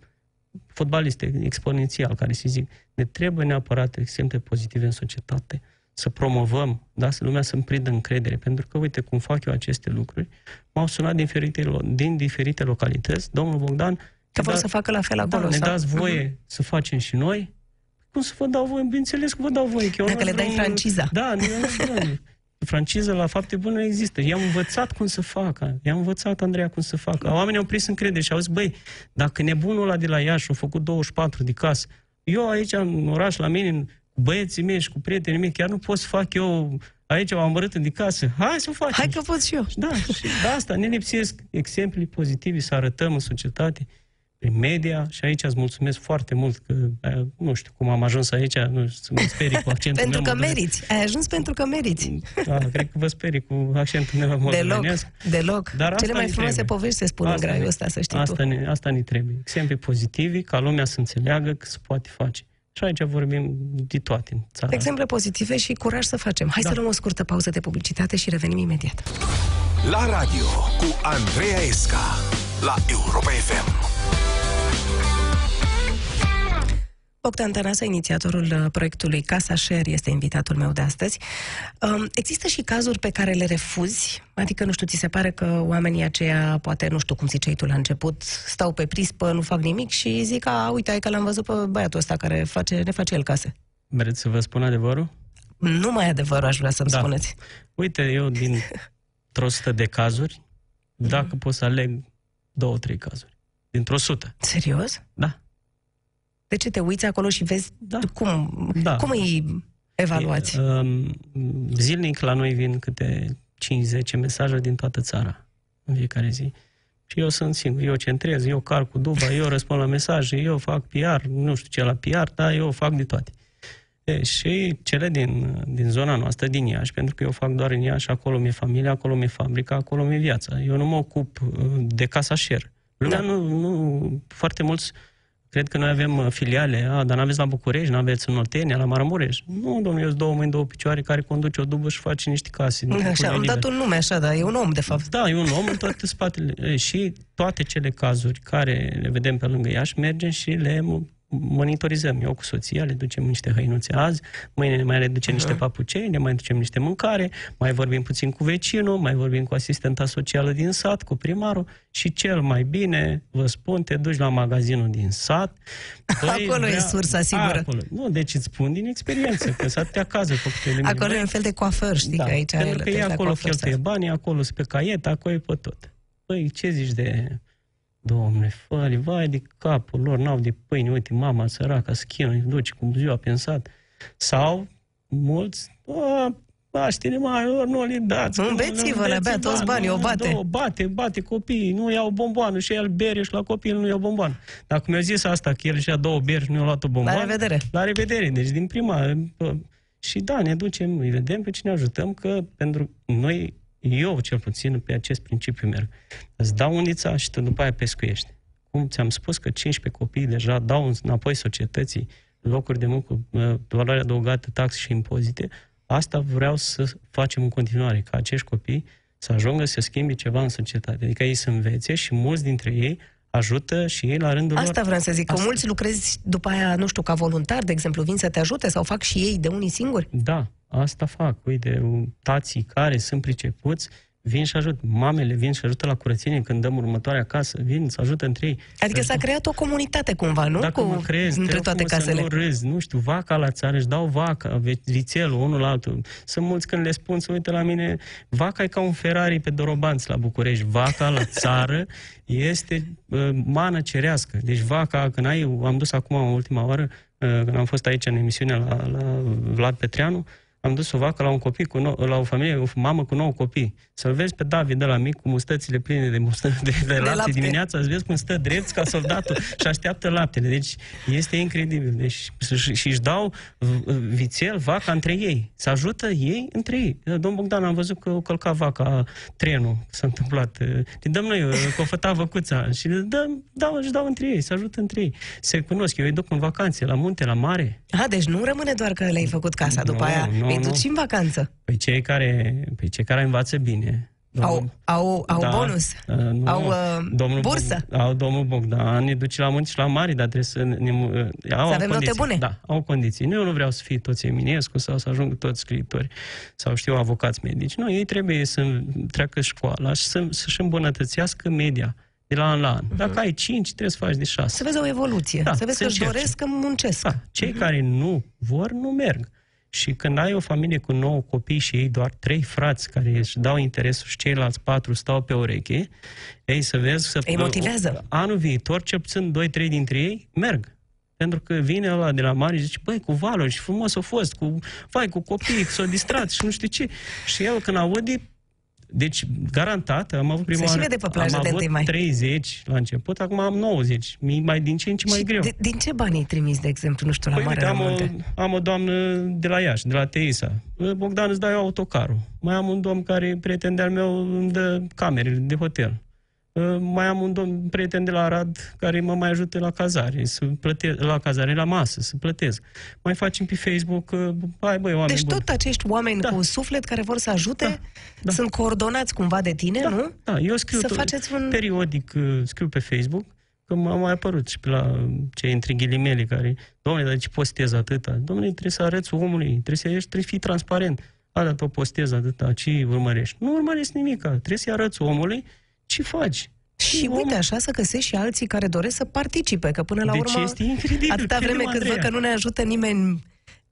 [SPEAKER 8] fotbalist exponențial care să zic, ne trebuie neapărat exemple pozitive în societate, să promovăm, da, să lumea să-mi prindă încredere, pentru că, uite, cum fac eu aceste lucruri, m-au sunat din diferite, lo- din diferite localități, domnul Bogdan,
[SPEAKER 2] Că vor să facă la fel acolo.
[SPEAKER 8] Da, ne
[SPEAKER 2] sau?
[SPEAKER 8] dați voie
[SPEAKER 2] Mhm.
[SPEAKER 8] să facem și noi? Cum să vă dau voie? Bineînțeles că vă dau voie. Că eu
[SPEAKER 2] Dacă
[SPEAKER 8] nu
[SPEAKER 2] le dai
[SPEAKER 8] vreau-
[SPEAKER 2] franciza.
[SPEAKER 8] Da, nu, nu, nu. Franciză la fapte bune nu există. I-am învățat cum să facă. I-am învățat, Andreea, cum să facă. Oamenii au prins încredere și au zis, băi, dacă nebunul ăla de la Iași a făcut 24 de casă, eu aici în oraș, la mine, cu băieții mei și cu prietenii mei, chiar nu pot să fac eu aici o amărât de casă. Hai să o facem.
[SPEAKER 2] Hai că pot și eu.
[SPEAKER 8] Da, și de asta ne lipsesc exemple pozitive să arătăm în societate, prin media și aici îți mulțumesc foarte mult că, eh, nu știu cum am ajuns aici, nu știu, să mă sperii cu accentul
[SPEAKER 2] Pentru
[SPEAKER 8] meu
[SPEAKER 2] că
[SPEAKER 8] moldovenesc.
[SPEAKER 2] meriți. Ai ajuns pentru că meriți.
[SPEAKER 8] Da, cred că vă sperii cu accentul meu
[SPEAKER 2] Deloc,
[SPEAKER 8] moldovenesc.
[SPEAKER 2] deloc.
[SPEAKER 8] Dar asta
[SPEAKER 2] Cele mai
[SPEAKER 8] ne
[SPEAKER 2] frumoase
[SPEAKER 8] trebuie.
[SPEAKER 2] povești se spun în
[SPEAKER 8] Asta
[SPEAKER 2] graiul
[SPEAKER 8] ne-
[SPEAKER 2] ăsta, să știi
[SPEAKER 8] asta
[SPEAKER 2] tu.
[SPEAKER 8] Ne, asta ne trebuie. Exemple pozitive, ca lumea să înțeleagă că se poate face. Și aici vorbim de toate în țara.
[SPEAKER 2] Exemple pozitive și curaj să facem. Hai
[SPEAKER 8] Da.
[SPEAKER 2] să luăm o scurtă pauză de publicitate și revenim imediat.
[SPEAKER 1] La radio cu Andreea Esca la Europa FM.
[SPEAKER 2] Bogdan Tănase, inițiatorul uh, proiectului Casa Share, este invitatul meu de astăzi. Um, Există și cazuri pe care le refuzi? Adică, nu știu, ți se pare că oamenii aceia, poate, nu știu cum ziceai tu la început, stau pe prispă, nu fac nimic și zic, a, uite, hai că l-am văzut pe băiatul ăsta care face, ne face el case.
[SPEAKER 8] Vreți să vă spun adevărul?
[SPEAKER 2] Nu mai adevărul, aș vrea să-mi
[SPEAKER 8] Da.
[SPEAKER 2] spuneți.
[SPEAKER 8] Uite, eu din 100 de cazuri, dacă pot să aleg două, trei cazuri. Dintr-o sută.
[SPEAKER 2] Serios?
[SPEAKER 8] Da.
[SPEAKER 2] De ce te uiți acolo și vezi
[SPEAKER 8] Da.
[SPEAKER 2] cum,
[SPEAKER 8] Da.
[SPEAKER 2] cum îi evaluați?
[SPEAKER 8] Um, Zilnic la noi vin câte 5-10 mesaje din toată țara, în fiecare zi. Și eu sunt singur, eu centrez, eu car cu duba, eu răspund la mesaje, eu fac PR, nu știu ce la PR, dar eu fac de toate. E, și cele din, din zona noastră, din Iași, pentru că eu fac doar în Iași, acolo mi-e familia, acolo mi-e fabrica, acolo mi-e viața. Eu nu mă ocup uh, de casa share. Lumea
[SPEAKER 2] Da.
[SPEAKER 8] nu, nu, foarte mulți Cred că noi avem uh, filiale, a, dar n-aveți la București, n-aveți în Oltenia, la Maramureș. Nu, domnule, eu sunt două mâini, două picioare care conduce o dubă și face niște case. în
[SPEAKER 2] Așa,
[SPEAKER 8] timpul
[SPEAKER 2] am
[SPEAKER 8] liber.
[SPEAKER 2] dat un nume așa, dar e un om, de fapt.
[SPEAKER 8] Da, e un om în toate spatele. E, Și toate cele cazuri care le vedem pe lângă Iași, mergem și le mo- monitorizăm. Eu cu soția le ducem niște hăinuțe azi, mâine ne mai le ducem niște papucei, ne mai ducem niște mâncare, mai vorbim puțin cu vecinul, mai vorbim cu asistenta socială din sat, cu primarul și cel mai bine, vă spun, te duci la magazinul din sat.
[SPEAKER 2] Acolo e sursa sigură.
[SPEAKER 8] Acolo. Nu, deci îți spun din experiență, că sunt atâtea cazuri făcute de mine.
[SPEAKER 2] Acolo e un fel de coafăr, știi, că aici
[SPEAKER 8] Da. pentru că
[SPEAKER 2] te
[SPEAKER 8] e
[SPEAKER 2] duci la
[SPEAKER 8] acolo
[SPEAKER 2] coafăr să-
[SPEAKER 8] cheltuie banii, acolo sunt pe caiet, acolo e pe tot. Păi, ce zici de... Domnule, fă vai de capul lor, n-au de pâine, uite, mama săracă, schină, îi duce cu ziua pensat. Sau, mulți, a, Paștele mai, ori nu le dați.
[SPEAKER 2] Înveți-vă, le bea toți banii, o bate.
[SPEAKER 8] Două, bate, bate copiii, nu iau bomboană și el bere și la copil nu iau bomboană. Dacă mi-a zis asta, că el și-a două beri și nu i-a luat o bomboană.
[SPEAKER 2] La revedere.
[SPEAKER 8] La revedere. Deci din prima... bă, Și da, ne ducem, îi vedem pe cine ajutăm, că pentru noi, eu cel puțin, pe acest principiu merg. Îți dau unița și tu după aia pescuiești. Cum ți-am spus că 15 copii deja dau înapoi societății locuri de muncă, ă, valoare adăugată, taxe și impozite, asta vreau să facem în continuare, ca acești copii să ajungă să schimbi ceva în societate. Adică ei să învețe și mulți dintre ei ajută și ei la rândul
[SPEAKER 2] Asta
[SPEAKER 8] lor.
[SPEAKER 2] vreau să zic, că
[SPEAKER 8] Asta.
[SPEAKER 2] mulți lucrezi după aia, nu știu, ca voluntar, de exemplu, vin să te ajute sau fac și ei de unii singuri.
[SPEAKER 8] Da, asta fac. Uite, tații care sunt pricepuți vin și ajută. Mamele vin și ajută la curățenie când dăm următoarea casă, vin să ajută între ei.
[SPEAKER 2] Adică s-a creat o comunitate cumva, nu?
[SPEAKER 8] Dacă
[SPEAKER 2] Cu,
[SPEAKER 8] mă crezi,
[SPEAKER 2] între
[SPEAKER 8] te
[SPEAKER 2] toate
[SPEAKER 8] rog frumos
[SPEAKER 2] casele.
[SPEAKER 8] Să nu râzi, nu știu, vaca la țară, își dau vaca, ve- vițelul, unul la altul. Sunt mulți când le spun să uite la mine, vaca e ca un Ferrari pe Dorobanți la București. Vaca la țară este uh, mană cerească. Deci vaca, când ai, am dus acum în ultima oară, uh, când am fost aici în emisiune la, la Vlad Petreanu, am dus o vacă la un copii cu nou, la o familie, o mamă cu nouă copii. Să-l vezi pe David de la mic cu mustățile pline de, mustă, de, de, de lapte,
[SPEAKER 2] lapte.
[SPEAKER 8] dimineața, să vezi cum stă drept ca soldatul și așteaptă laptele. Deci este incredibil. Deci, și, și își dau v- vițel, vaca între ei. Să ajută ei între ei. Domnul Bogdan, am văzut că o călca vaca trenul, s-a întâmplat. Le dăm noi, că o făta văcuța și le dăm, dau, își dau între ei, să ajută între ei. Se cunosc, eu îi duc în vacanțe, la munte, la mare.
[SPEAKER 2] A, deci nu rămâne doar că le-ai făcut casa, după
[SPEAKER 8] Nu,
[SPEAKER 2] aia
[SPEAKER 8] nu,
[SPEAKER 2] îi duci
[SPEAKER 8] nu.
[SPEAKER 2] și în vacanță.
[SPEAKER 8] Păi cei care, păi cei care învață bine.
[SPEAKER 2] Au, au, au
[SPEAKER 8] Da,
[SPEAKER 2] bonus,
[SPEAKER 8] uh, nu.
[SPEAKER 2] au uh, bursă.
[SPEAKER 8] Bog- au domnul Bogdan, ne duce la munți și la mari, dar trebuie să ne... mu- uh, au,
[SPEAKER 2] Să avem note
[SPEAKER 8] condiții.
[SPEAKER 2] bune.
[SPEAKER 8] Da, au condiții. Nu, eu nu vreau să fie toți Eminescu sau să ajungă toți scriitori sau știu avocați medici. Nu, ei trebuie să treacă școala și să, să-și îmbunătățească media. de la an la an. Dacă ai 5, trebuie să faci de 6.
[SPEAKER 2] Să vezi o evoluție,
[SPEAKER 8] Da,
[SPEAKER 2] să vezi
[SPEAKER 8] să
[SPEAKER 2] că își
[SPEAKER 8] încerci.
[SPEAKER 2] doresc, că muncesc.
[SPEAKER 8] Da, cei care nu vor, nu merg. Și când ai o familie cu 9 copii și ei doar trei frați care își dau interesul și ceilalți patru stau pe ureche, ei să vezi... Să,
[SPEAKER 2] Îi motivează.
[SPEAKER 8] Anul viitor, cel puțin 2-3 dintre ei merg. Pentru că vine ăla de la mare și zice, băi, cu valuri și frumos a fost, cu, vai, cu copii, s-au distrat și nu știu ce. Și el când aude, deci, garantat, am avut prima
[SPEAKER 2] Se și
[SPEAKER 8] oară-
[SPEAKER 2] vede pe plajă
[SPEAKER 8] am
[SPEAKER 2] de
[SPEAKER 8] avut
[SPEAKER 2] 1 mai.
[SPEAKER 8] 30 la început, acum am 90. Mi mai din ce în ce mai
[SPEAKER 2] Și
[SPEAKER 8] greu.
[SPEAKER 2] de, din ce bani ai trimis, de exemplu, nu știu, la
[SPEAKER 8] Păi
[SPEAKER 2] Mare
[SPEAKER 8] uite,
[SPEAKER 2] la
[SPEAKER 8] am o,
[SPEAKER 2] Munte?
[SPEAKER 8] am o doamnă de la Iași, de la Teisa. Bogdan, îți dai eu autocarul. Mai am un domn care, prieten de-al meu, îmi dă camerele de hotel. Uh, Mai am un domn prieten de la Arad care mă mai ajută la cazare, să plătesc, la cazare, la masă, să plătesc. Mai facem pe Facebook, uh, hai băi, oameni
[SPEAKER 2] Deci
[SPEAKER 8] buni.
[SPEAKER 2] tot acești oameni
[SPEAKER 8] Da.
[SPEAKER 2] cu suflet care vor să ajute
[SPEAKER 8] Da, da.
[SPEAKER 2] sunt coordonați cumva de tine,
[SPEAKER 8] da,
[SPEAKER 2] nu?
[SPEAKER 8] Da, eu scriu
[SPEAKER 2] Să
[SPEAKER 8] tot-
[SPEAKER 2] faceți un-
[SPEAKER 8] periodic, uh, scriu pe Facebook, că m-a mai apărut și pe la cei între ghilimele care, domnule, dar de ce postez atâta? Domnule, trebuie să arăți omului, trebuie să ești, trebuie să fii transparent. A, dar tu postezi atâta, ce urmărești? Nu urmărești nimic, trebuie să-i arăți omului ce faci.
[SPEAKER 2] Și
[SPEAKER 8] omul-
[SPEAKER 2] uite, așa să găsești și alții care doresc să participe, că până la
[SPEAKER 8] Deci
[SPEAKER 2] urmă,
[SPEAKER 8] este incredibil.
[SPEAKER 2] atâta
[SPEAKER 8] Crede-mă,
[SPEAKER 2] vreme cât văd
[SPEAKER 8] Andreea.
[SPEAKER 2] că nu ne ajută nimeni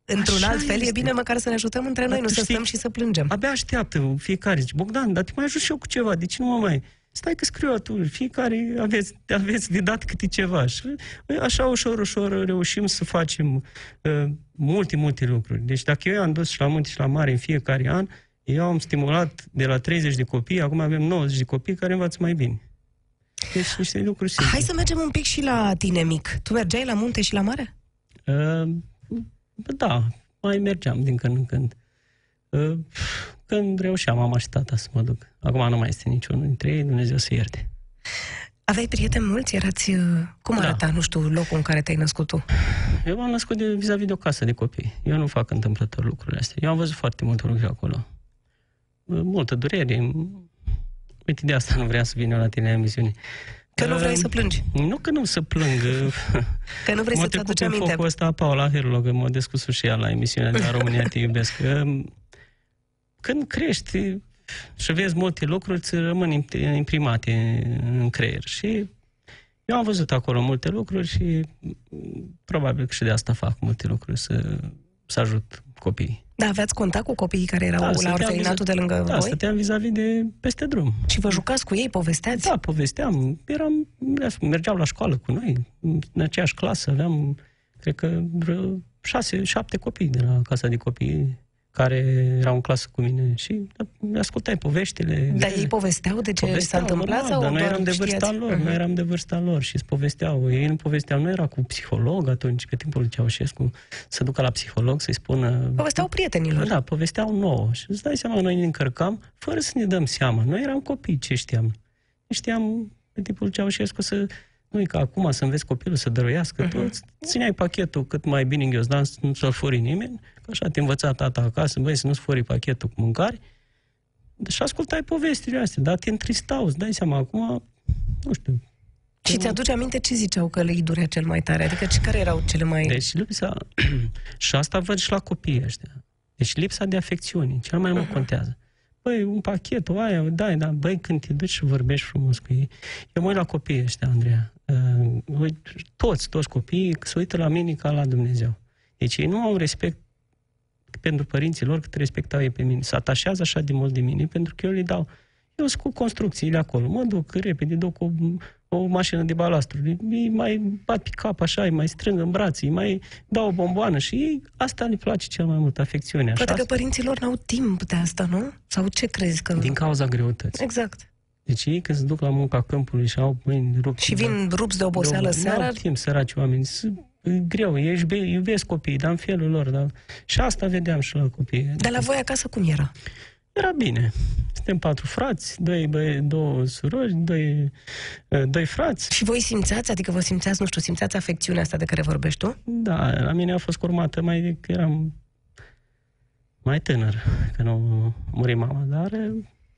[SPEAKER 2] într-un
[SPEAKER 8] Așa
[SPEAKER 2] alt fel, e
[SPEAKER 8] este.
[SPEAKER 2] bine măcar să ne ajutăm între noi,
[SPEAKER 8] Dar
[SPEAKER 2] nu
[SPEAKER 8] tu
[SPEAKER 2] să
[SPEAKER 8] știi-
[SPEAKER 2] stăm și să plângem.
[SPEAKER 8] Abia așteaptă fiecare. Zice, Bogdan, dar te mai ajut și eu cu ceva, de ce nu mă mai... Stai că scriu atunci, fiecare aveți, aveți de dat câte ceva. Și băi, așa ușor, ușor reușim să facem uh, multe, multe lucruri. Deci dacă eu am dus și la munte și la mare în fiecare an, eu am stimulat de la 30 de copii, acum avem 90 de copii care învață mai bine. Deci niște lucruri simple.
[SPEAKER 2] Hai să mergem un pic și la tine mic. Tu mergeai la munte și la mare?
[SPEAKER 8] Uh, da, mai mergeam din când în când. Uh, când reușeam, mama și tata să mă duc. Acum nu mai este niciunul dintre ei, Dumnezeu să ierte.
[SPEAKER 2] Aveai prieteni mulți? Erați... uh, Cum
[SPEAKER 8] Da.
[SPEAKER 2] arăta, nu știu, locul în care te-ai născut tu?
[SPEAKER 8] Eu m-am născut de, vis-a-vis de o casă de copii. Eu nu fac întâmplător lucrurile astea. Eu am văzut foarte multe lucruri acolo. Uh, Multă durere. Uite, de asta nu vreau să vin eu la tine la emisiune.
[SPEAKER 2] Că nu vrei
[SPEAKER 8] Uh,
[SPEAKER 2] să plângi.
[SPEAKER 8] Nu că nu să plâng.
[SPEAKER 2] Că nu vrei
[SPEAKER 8] M-a
[SPEAKER 2] să-ți
[SPEAKER 8] trecut
[SPEAKER 2] aduci
[SPEAKER 8] prin
[SPEAKER 2] aminte.
[SPEAKER 8] focul ăsta Paula Herlo, că m-a descus și ea la emisiunea de la România Te Iubesc. Că, când crești și vezi multe lucruri, îți rămân im- imprimate în creier. Și eu am văzut acolo multe lucruri și mm, probabil că și de asta fac multe lucruri, să, să ajut copiii.
[SPEAKER 2] Da, aveați contact cu copiii care erau la
[SPEAKER 8] stăteam
[SPEAKER 2] orfelinatul de
[SPEAKER 8] vis-
[SPEAKER 2] lângă
[SPEAKER 8] da,
[SPEAKER 2] voi?
[SPEAKER 8] stăteam vis-a-vis de peste drum.
[SPEAKER 2] Și vă jucați cu ei, povesteați?
[SPEAKER 8] Da, povesteam. Eram, mergeau la școală cu noi, în aceeași clasă. Aveam, cred că, vreo șase, șapte copii de la casa de copii care erau în clasă cu mine și da, ascultai poveștile.
[SPEAKER 2] Dar ei povesteau de ce s-a întâmplat
[SPEAKER 8] normal,
[SPEAKER 2] sau
[SPEAKER 8] dar noi
[SPEAKER 2] doar
[SPEAKER 8] eram de vârsta
[SPEAKER 2] știați?
[SPEAKER 8] lor,
[SPEAKER 2] Mhm.
[SPEAKER 8] noi eram de vârsta lor și îți povesteau. Ei nu povesteau, nu era cu psiholog atunci, pe timpul lui Ceaușescu, să ducă la psiholog să-i spună...
[SPEAKER 2] Povesteau prietenilor.
[SPEAKER 8] Da, povesteau nouă. Și îți dai seama, noi ne încărcam fără să ne dăm seama. Noi eram copii, ce știam? Nu Știam pe tipul Ceaușescu să... Nu e ca acum să înveți copilul să dăruiască. Uh-huh. Tu îți țineai pachetul cât mai bine în ghiozdan, să nu să-l furi nimeni. Că așa te învăța tata acasă, băi, să nu-ți furi pachetul cu mâncare. Și ascultai povestile astea, dar te întristau, îți dai seama, acum, nu știu,
[SPEAKER 2] Și ți-aduce aminte ce ziceau că le durea cel mai tare? Adică ce care erau cele mai...
[SPEAKER 8] Deci lipsa, și asta văd și la copiii ăștia. Deci lipsa de afecțiune, cel mai mult contează. Băi, un pachet, o aia, dai, da, băi, când te duci și vorbești frumos cu ei. Eu mă uit la copiii ăștia, Andreea. Uh, uit- toți, toți copiii se uită la mine ca la Dumnezeu. Deci ei nu au respect pentru părinții lor cât respectau ei pe mine. Se atașează așa de mult de mine pentru că eu le dau eu sunt cu construcțiile acolo. Mă duc repede, duc o, o mașină de balastru. Îi mai bat pe cap așa, îi mai strâng în brațe, îi mai dau o bomboană și ei, asta le place cel mai mult, afecțiunea.
[SPEAKER 2] Poate
[SPEAKER 8] Așa,
[SPEAKER 2] că părinților n-au timp de asta, nu? Sau ce crezi că...
[SPEAKER 8] din cauza greutății.
[SPEAKER 2] Exact.
[SPEAKER 8] Deci ei când se duc la munca câmpului și au mâini rupte...
[SPEAKER 2] Și vin rupți de oboseală
[SPEAKER 8] Nu
[SPEAKER 2] seara,
[SPEAKER 8] au timp, săraci oameni. S- E greu, ei își iube- iubesc copiii, dar în felul lor. Dar... Și asta vedeam și la copii.
[SPEAKER 2] dar la voi acasă cum era?
[SPEAKER 8] Era bine. Suntem patru frați, doi, băie, două surori, doi, eh, doi frați.
[SPEAKER 2] Și voi simțeați, adică vă simțeați, nu știu, simțeați afecțiunea asta de care vorbești tu?
[SPEAKER 8] Da, la mine a fost curmată mai de că eram mai tânăr, că nu a murit mama, dar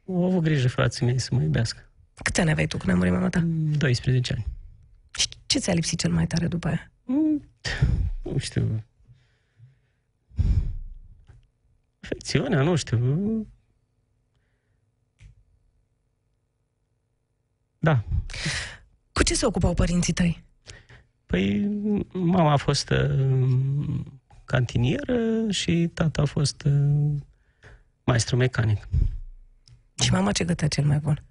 [SPEAKER 8] eh, au avut grijă frații mei să mă iubească.
[SPEAKER 2] Câte ani aveai tu când a murit mama ta?
[SPEAKER 8] 12 ani.
[SPEAKER 2] Și ce ți-a lipsit cel mai tare după aia?
[SPEAKER 8] Mm, Nu știu. Afecțiunea, nu știu. Da.
[SPEAKER 2] Cu ce se ocupau părinții tăi?
[SPEAKER 8] Păi, mama a fost uh, cantinieră și tata a fost uh, maestru mecanic.
[SPEAKER 2] Și mama ce gătea cel mai bun?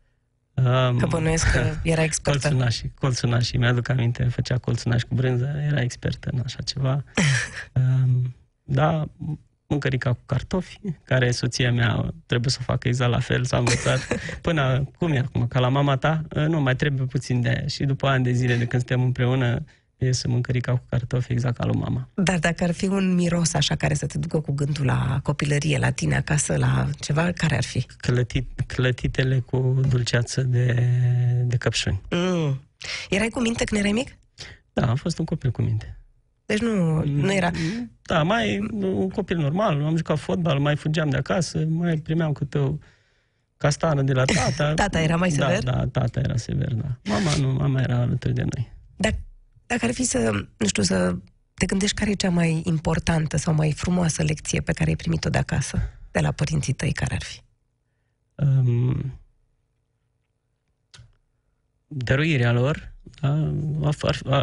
[SPEAKER 8] Um,
[SPEAKER 2] Că bănuiesc că era expertă.
[SPEAKER 8] Colțunașii, colțunașii, mi-aduc aminte, făcea colțunași cu brânză, era expertă în așa ceva. um, da, mâncărica cu cartofi, care soția mea trebuie să o facă exact la fel, s-a învățat. Până, cum e acum, ca la mama ta, nu, mai trebuie puțin de aia. Și după ani de zile de când suntem împreună, e să mâncărica cu cartofi exact ca lui mama.
[SPEAKER 2] Dar dacă ar fi un miros așa care să te ducă cu gândul la copilărie, la tine acasă, la ceva, care ar fi?
[SPEAKER 8] Clătit, clătitele cu dulceață de, de căpșuni.
[SPEAKER 2] Mm. Erai cu minte când erai mic?
[SPEAKER 8] Da, am fost un copil cu minte.
[SPEAKER 2] Deci nu, nu era...
[SPEAKER 8] Da, mai un copil normal, am jucat fotbal, mai fugeam de acasă, mai primeam câte o castană de la tata.
[SPEAKER 2] Tata era mai sever?
[SPEAKER 8] Da, da, tata era sever, da. Mama nu, mama era alături de noi.
[SPEAKER 2] Dar dacă ar fi să, nu știu, să te gândești care e cea mai importantă sau mai frumoasă lecție pe care ai primit-o de acasă, de la părinții tăi, care ar fi?
[SPEAKER 8] Um, dăruirea lor, da,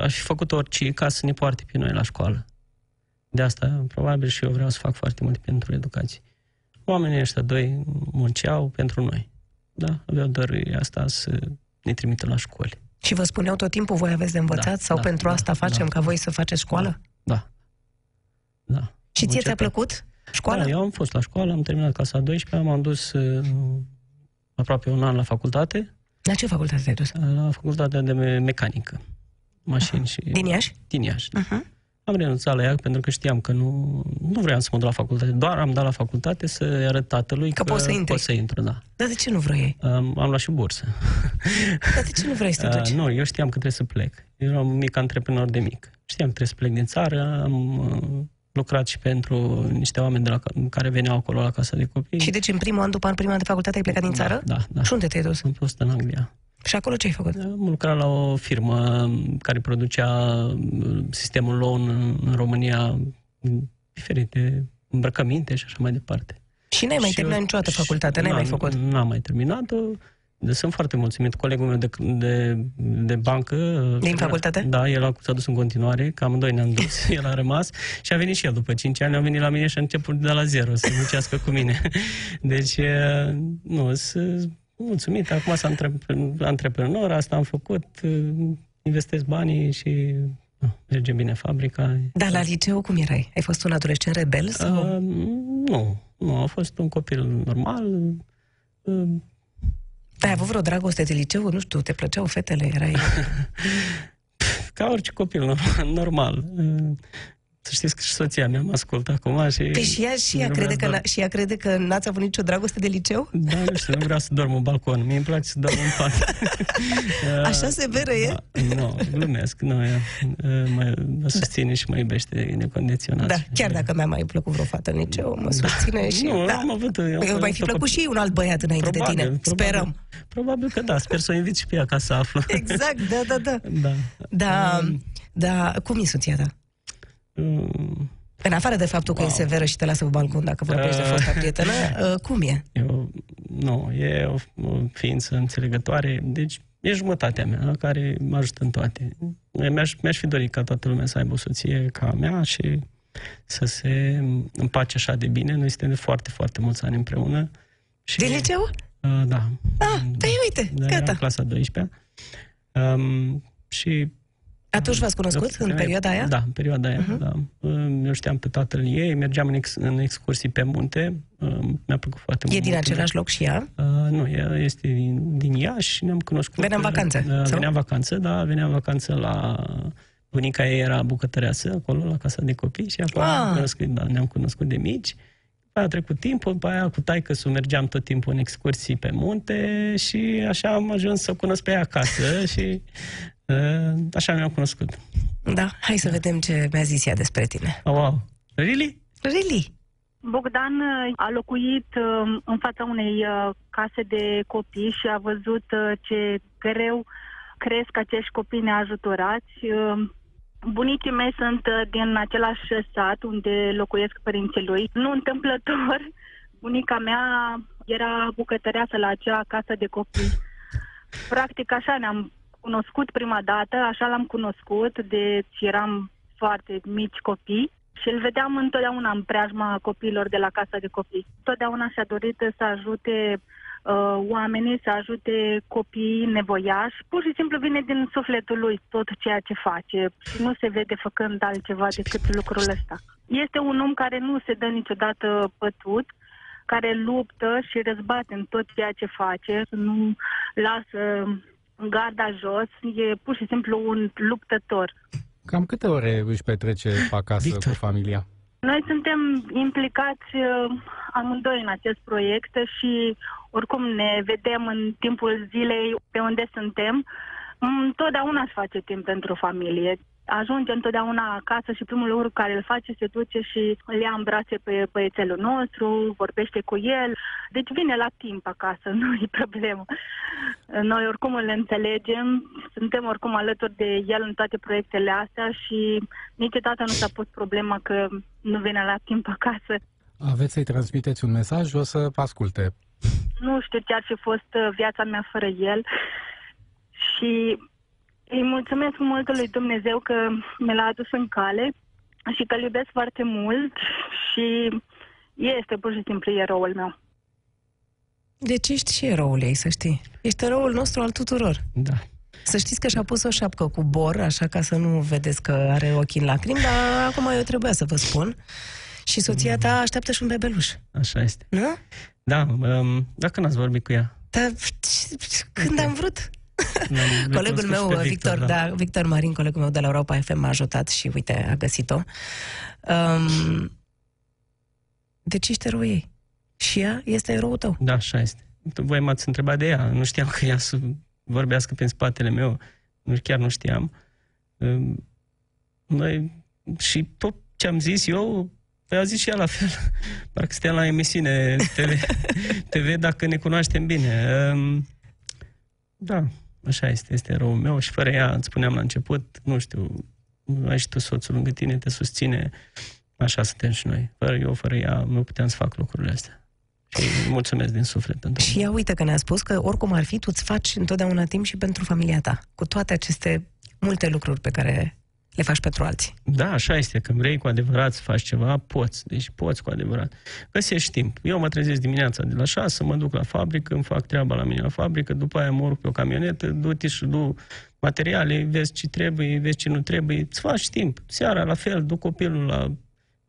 [SPEAKER 8] aș fi făcut orice ca să ne poarte pe noi la școală. De asta, probabil, și eu vreau să fac foarte mult pentru educație. Oamenii ăștia doi munceau pentru noi. Da? Aveau dăruirea asta să ne trimită la școli.
[SPEAKER 2] Și vă spuneau tot timpul, voi aveți de învățat da, sau
[SPEAKER 8] da,
[SPEAKER 2] pentru
[SPEAKER 8] da,
[SPEAKER 2] asta facem
[SPEAKER 8] da,
[SPEAKER 2] ca voi să faceți școală?
[SPEAKER 8] Da. Da.
[SPEAKER 2] Și ție
[SPEAKER 8] Începem.
[SPEAKER 2] ți-a plăcut școala?
[SPEAKER 8] Da, eu am fost la școală, am terminat clasa 12 m-am dus uh, aproape un an la facultate,
[SPEAKER 2] La ce facultate ai dus?
[SPEAKER 8] la facultatea de me- mecanică. Mașini și...
[SPEAKER 2] Din Iași?
[SPEAKER 8] Din Iași. da.
[SPEAKER 2] Uh-huh.
[SPEAKER 8] Am renunțat la ea pentru că știam că nu, nu vreau să mă duc la facultate. Doar am dat la facultate să arăt tatălui
[SPEAKER 2] Că poți să intri.
[SPEAKER 8] pot să intru, da.
[SPEAKER 2] Dar de ce nu vrei?
[SPEAKER 8] Am, am luat și bursă.
[SPEAKER 2] Dar de ce nu vrei să te duci?
[SPEAKER 8] Uh, nu, eu știam că trebuie să plec. Eu eram un mic antreprenor de mic. Știam că trebuie să plec din țară. Am uh, lucrat și pentru niște oameni de la, ca- care veneau acolo la casa de copii.
[SPEAKER 2] Și deci în primul an, după an prima an de facultate, ai plecat din țară?
[SPEAKER 8] Da, da.
[SPEAKER 2] Și unde te-ai dus?
[SPEAKER 8] Am fost în Anglia.
[SPEAKER 2] Și acolo ce ai făcut?
[SPEAKER 8] Am lucrat la o firmă care producea uh, sistemul loan în, în România, diferite îmbrăcăminte și așa mai departe.
[SPEAKER 2] Și n-ai mai
[SPEAKER 8] Și
[SPEAKER 2] terminat
[SPEAKER 8] eu-
[SPEAKER 2] niciodată
[SPEAKER 8] și-
[SPEAKER 2] facultatea, n-ai mai
[SPEAKER 8] n-am-
[SPEAKER 2] făcut.
[SPEAKER 8] N-am mai terminat-o. Deci sunt foarte mulțumit. Colegul meu de, de, de bancă...
[SPEAKER 2] Din facultate?
[SPEAKER 8] Da, el a s-a dus în continuare, că amândoi ne-am dus, el a rămas și a venit și el după 5 ani, a venit la mine și a început de la zero să muncească cu mine. Deci, e, nu, sunt mulțumit. Acum sunt antreprenor, antreprenor, asta am făcut, investesc banii și nu, merge bine fabrica.
[SPEAKER 2] Dar la liceu cum erai? Ai fost un adolescent rebel? Sau?
[SPEAKER 8] Uh, nu, nu, a fost un copil normal. Uh,
[SPEAKER 2] Ai avut vreo dragoste de liceu? Nu știu, te plăceau fetele? Erai...
[SPEAKER 8] ca orice copil normal. normal. Uh, Să știți că și soția mea mă ascultă acum și...
[SPEAKER 2] Păi și ea, și ea,
[SPEAKER 8] nu
[SPEAKER 2] crede
[SPEAKER 8] vreau
[SPEAKER 2] că,
[SPEAKER 8] să
[SPEAKER 2] n- și ea crede că n-ați avut nicio dragoste de liceu?
[SPEAKER 8] Da, nu știu, nu vreau să dorm în balcon. Mie îmi place să dorm în pat.
[SPEAKER 2] Așa severă e?
[SPEAKER 8] Da, nu, glumesc. Nu, ea uh, mă, mă susține și mă iubește necondiționat.
[SPEAKER 2] Da, chiar dacă mi-a mai plăcut vreo fată în liceu, mă susține și...
[SPEAKER 8] Nu,
[SPEAKER 2] da.
[SPEAKER 8] am avut... am
[SPEAKER 2] Păi,
[SPEAKER 8] avut
[SPEAKER 2] mai fi
[SPEAKER 8] o
[SPEAKER 2] plăcut
[SPEAKER 8] copil-
[SPEAKER 2] și ei un alt băiat înainte de tine.
[SPEAKER 8] Probabil,
[SPEAKER 2] Sperăm.
[SPEAKER 8] Probabil că da, sper să o invit și pe ea ca să află.
[SPEAKER 2] Exact, da, da, da.
[SPEAKER 8] Da.
[SPEAKER 2] Da, da, cum e soția ta?
[SPEAKER 8] Mm,
[SPEAKER 2] În afară de faptul că e severă și te lasă pe balcon dacă vorbești de
[SPEAKER 8] Uh.
[SPEAKER 2] fosta prietenă, uh, cum e?
[SPEAKER 8] Eu, nu, e o, o ființă înțelegătoare, deci e jumătatea mea, la care mă ajută în toate. Mi-aș, mi-aș fi dorit ca toată lumea să aibă o soție ca a mea și să se împace așa de bine. Noi suntem de foarte, foarte mulți ani împreună. Și,
[SPEAKER 2] Din liceu?
[SPEAKER 8] Uh, da.
[SPEAKER 2] Ah, păi uite,
[SPEAKER 8] da,
[SPEAKER 2] gata.
[SPEAKER 8] Eram clasa 12 um, și
[SPEAKER 2] Atunci v-ați cunoscut, în
[SPEAKER 8] Femeie-
[SPEAKER 2] perioada aia?
[SPEAKER 8] Da, în perioada aia,
[SPEAKER 2] Mhm.
[SPEAKER 8] uh-huh. da. Eu știam pe tatăl ei, mergeam în, ex, în excursii pe munte, uh, mi-a plăcut foarte
[SPEAKER 2] E
[SPEAKER 8] mult.
[SPEAKER 2] din același loc și ea?
[SPEAKER 8] Uh, nu, ea este din, din Iași, ne-am cunoscut.
[SPEAKER 2] Venea în vacanță,
[SPEAKER 8] Uh,
[SPEAKER 2] sau?
[SPEAKER 8] venea în vacanță, da, venea în vacanță la... Bunica ei era bucătăreasă acolo, la casa de copii și acolo
[SPEAKER 2] Ah.
[SPEAKER 8] ne-am cunoscut, da, ne-am cunoscut de mici. După aia a trecut timpul, după aia cu taică mergeam tot timpul în excursii pe munte și așa am ajuns să o cunosc pe ea acasă și uh, așa ne-am cunoscut.
[SPEAKER 2] Da, hai să vedem ce mi-a zis ea despre tine.
[SPEAKER 8] Oh, wow! Really?
[SPEAKER 2] Really?
[SPEAKER 9] Bogdan uh, a locuit uh, în fața unei uh, case de copii și a văzut uh, ce greu cresc acești copii neajutorați. Uh, Bunicii mei sunt uh, din același sat unde locuiesc părinții lui. Nu întâmplător, bunica mea era bucătăreasă la acea casă de copii. Practic așa ne-am cunoscut prima dată, așa l-am cunoscut, de eram foarte mici copii și îl vedeam întotdeauna în preajma copiilor de la casa de copii. Totdeauna și-a dorit să ajute uh, oamenii, să ajute copiii nevoiași. Pur și simplu vine din sufletul lui tot ceea ce face și nu se vede făcând altceva decât lucrul ăsta. Este un om care nu se dă niciodată pătut, care luptă și răzbate în tot ceea ce face, nu lasă garda jos, e pur și simplu un luptător.
[SPEAKER 10] Cam câte ore își petrece acasă Victor. cu familia?
[SPEAKER 9] Noi suntem implicați uh, amândoi în acest proiect și oricum ne vedem în timpul zilei pe unde suntem. Întotdeauna își face timp pentru familie ajunge întotdeauna acasă și primul lucru care îl face se duce și îl ia în brațe pe băiețelul nostru, vorbește cu el. Deci vine la timp acasă, nu e problemă. Noi oricum îl înțelegem, suntem oricum alături de el în toate proiectele astea și niciodată nu s-a pus problema că nu vine la timp acasă.
[SPEAKER 10] Aveți să-i transmiteți un mesaj, o să asculte.
[SPEAKER 9] Nu știu ce ar fi fost viața mea fără el și îi mulțumesc mult lui Dumnezeu că mi l-a adus în cale și că îl iubesc foarte mult și este pur și simplu eroul meu.
[SPEAKER 2] Deci ești și eroul ei, să știi. Ești eroul nostru al tuturor.
[SPEAKER 8] Da.
[SPEAKER 2] Să știți că și-a pus o șapcă cu bor, așa ca să nu vedeți că are ochii în lacrimi, dar acum eu trebuia să vă spun. Și soția ta așteaptă și un bebeluș.
[SPEAKER 8] Așa este.
[SPEAKER 2] Nu?
[SPEAKER 8] Da, um, dacă n-ați vorbit cu ea.
[SPEAKER 2] Dar când am vrut? colegul meu, Victor, Victor, da. da, Victor Marin, colegul meu de la Europa FM m-a ajutat și uite, a găsit-o. Um, deci ești eroul ei. Și ea este eroul tău.
[SPEAKER 8] Da, așa este. Voi m-ați întrebat de ea. Nu știam că ea să vorbească prin spatele meu. Nu, chiar nu știam. Um, noi, și tot ce am zis eu, Păi a zis și ea la fel. Parcă suntem la emisiune TV, TV dacă ne cunoaștem bine. Um, da, Așa este, este răul meu și fără ea, îți spuneam la început, nu știu, ai și tu soțul lângă tine, te susține, așa suntem și noi. Fără eu, fără ea, nu puteam să fac lucrurile astea. Și mulțumesc din suflet.
[SPEAKER 2] Și ea uite că ne-a spus că oricum ar fi, tu îți faci întotdeauna timp și pentru familia ta, cu toate aceste multe lucruri pe care le faci pentru alții.
[SPEAKER 8] Da, așa este. Când vrei cu adevărat să faci ceva, poți. Deci poți cu adevărat. Găsești timp. Eu mă trezesc dimineața de la 6, mă duc la fabrică, îmi fac treaba la mine la fabrică, după aia mă urc pe o camionetă, du-te și du materiale, vezi ce trebuie, vezi ce nu trebuie, îți faci timp. Seara, la fel, duc copilul la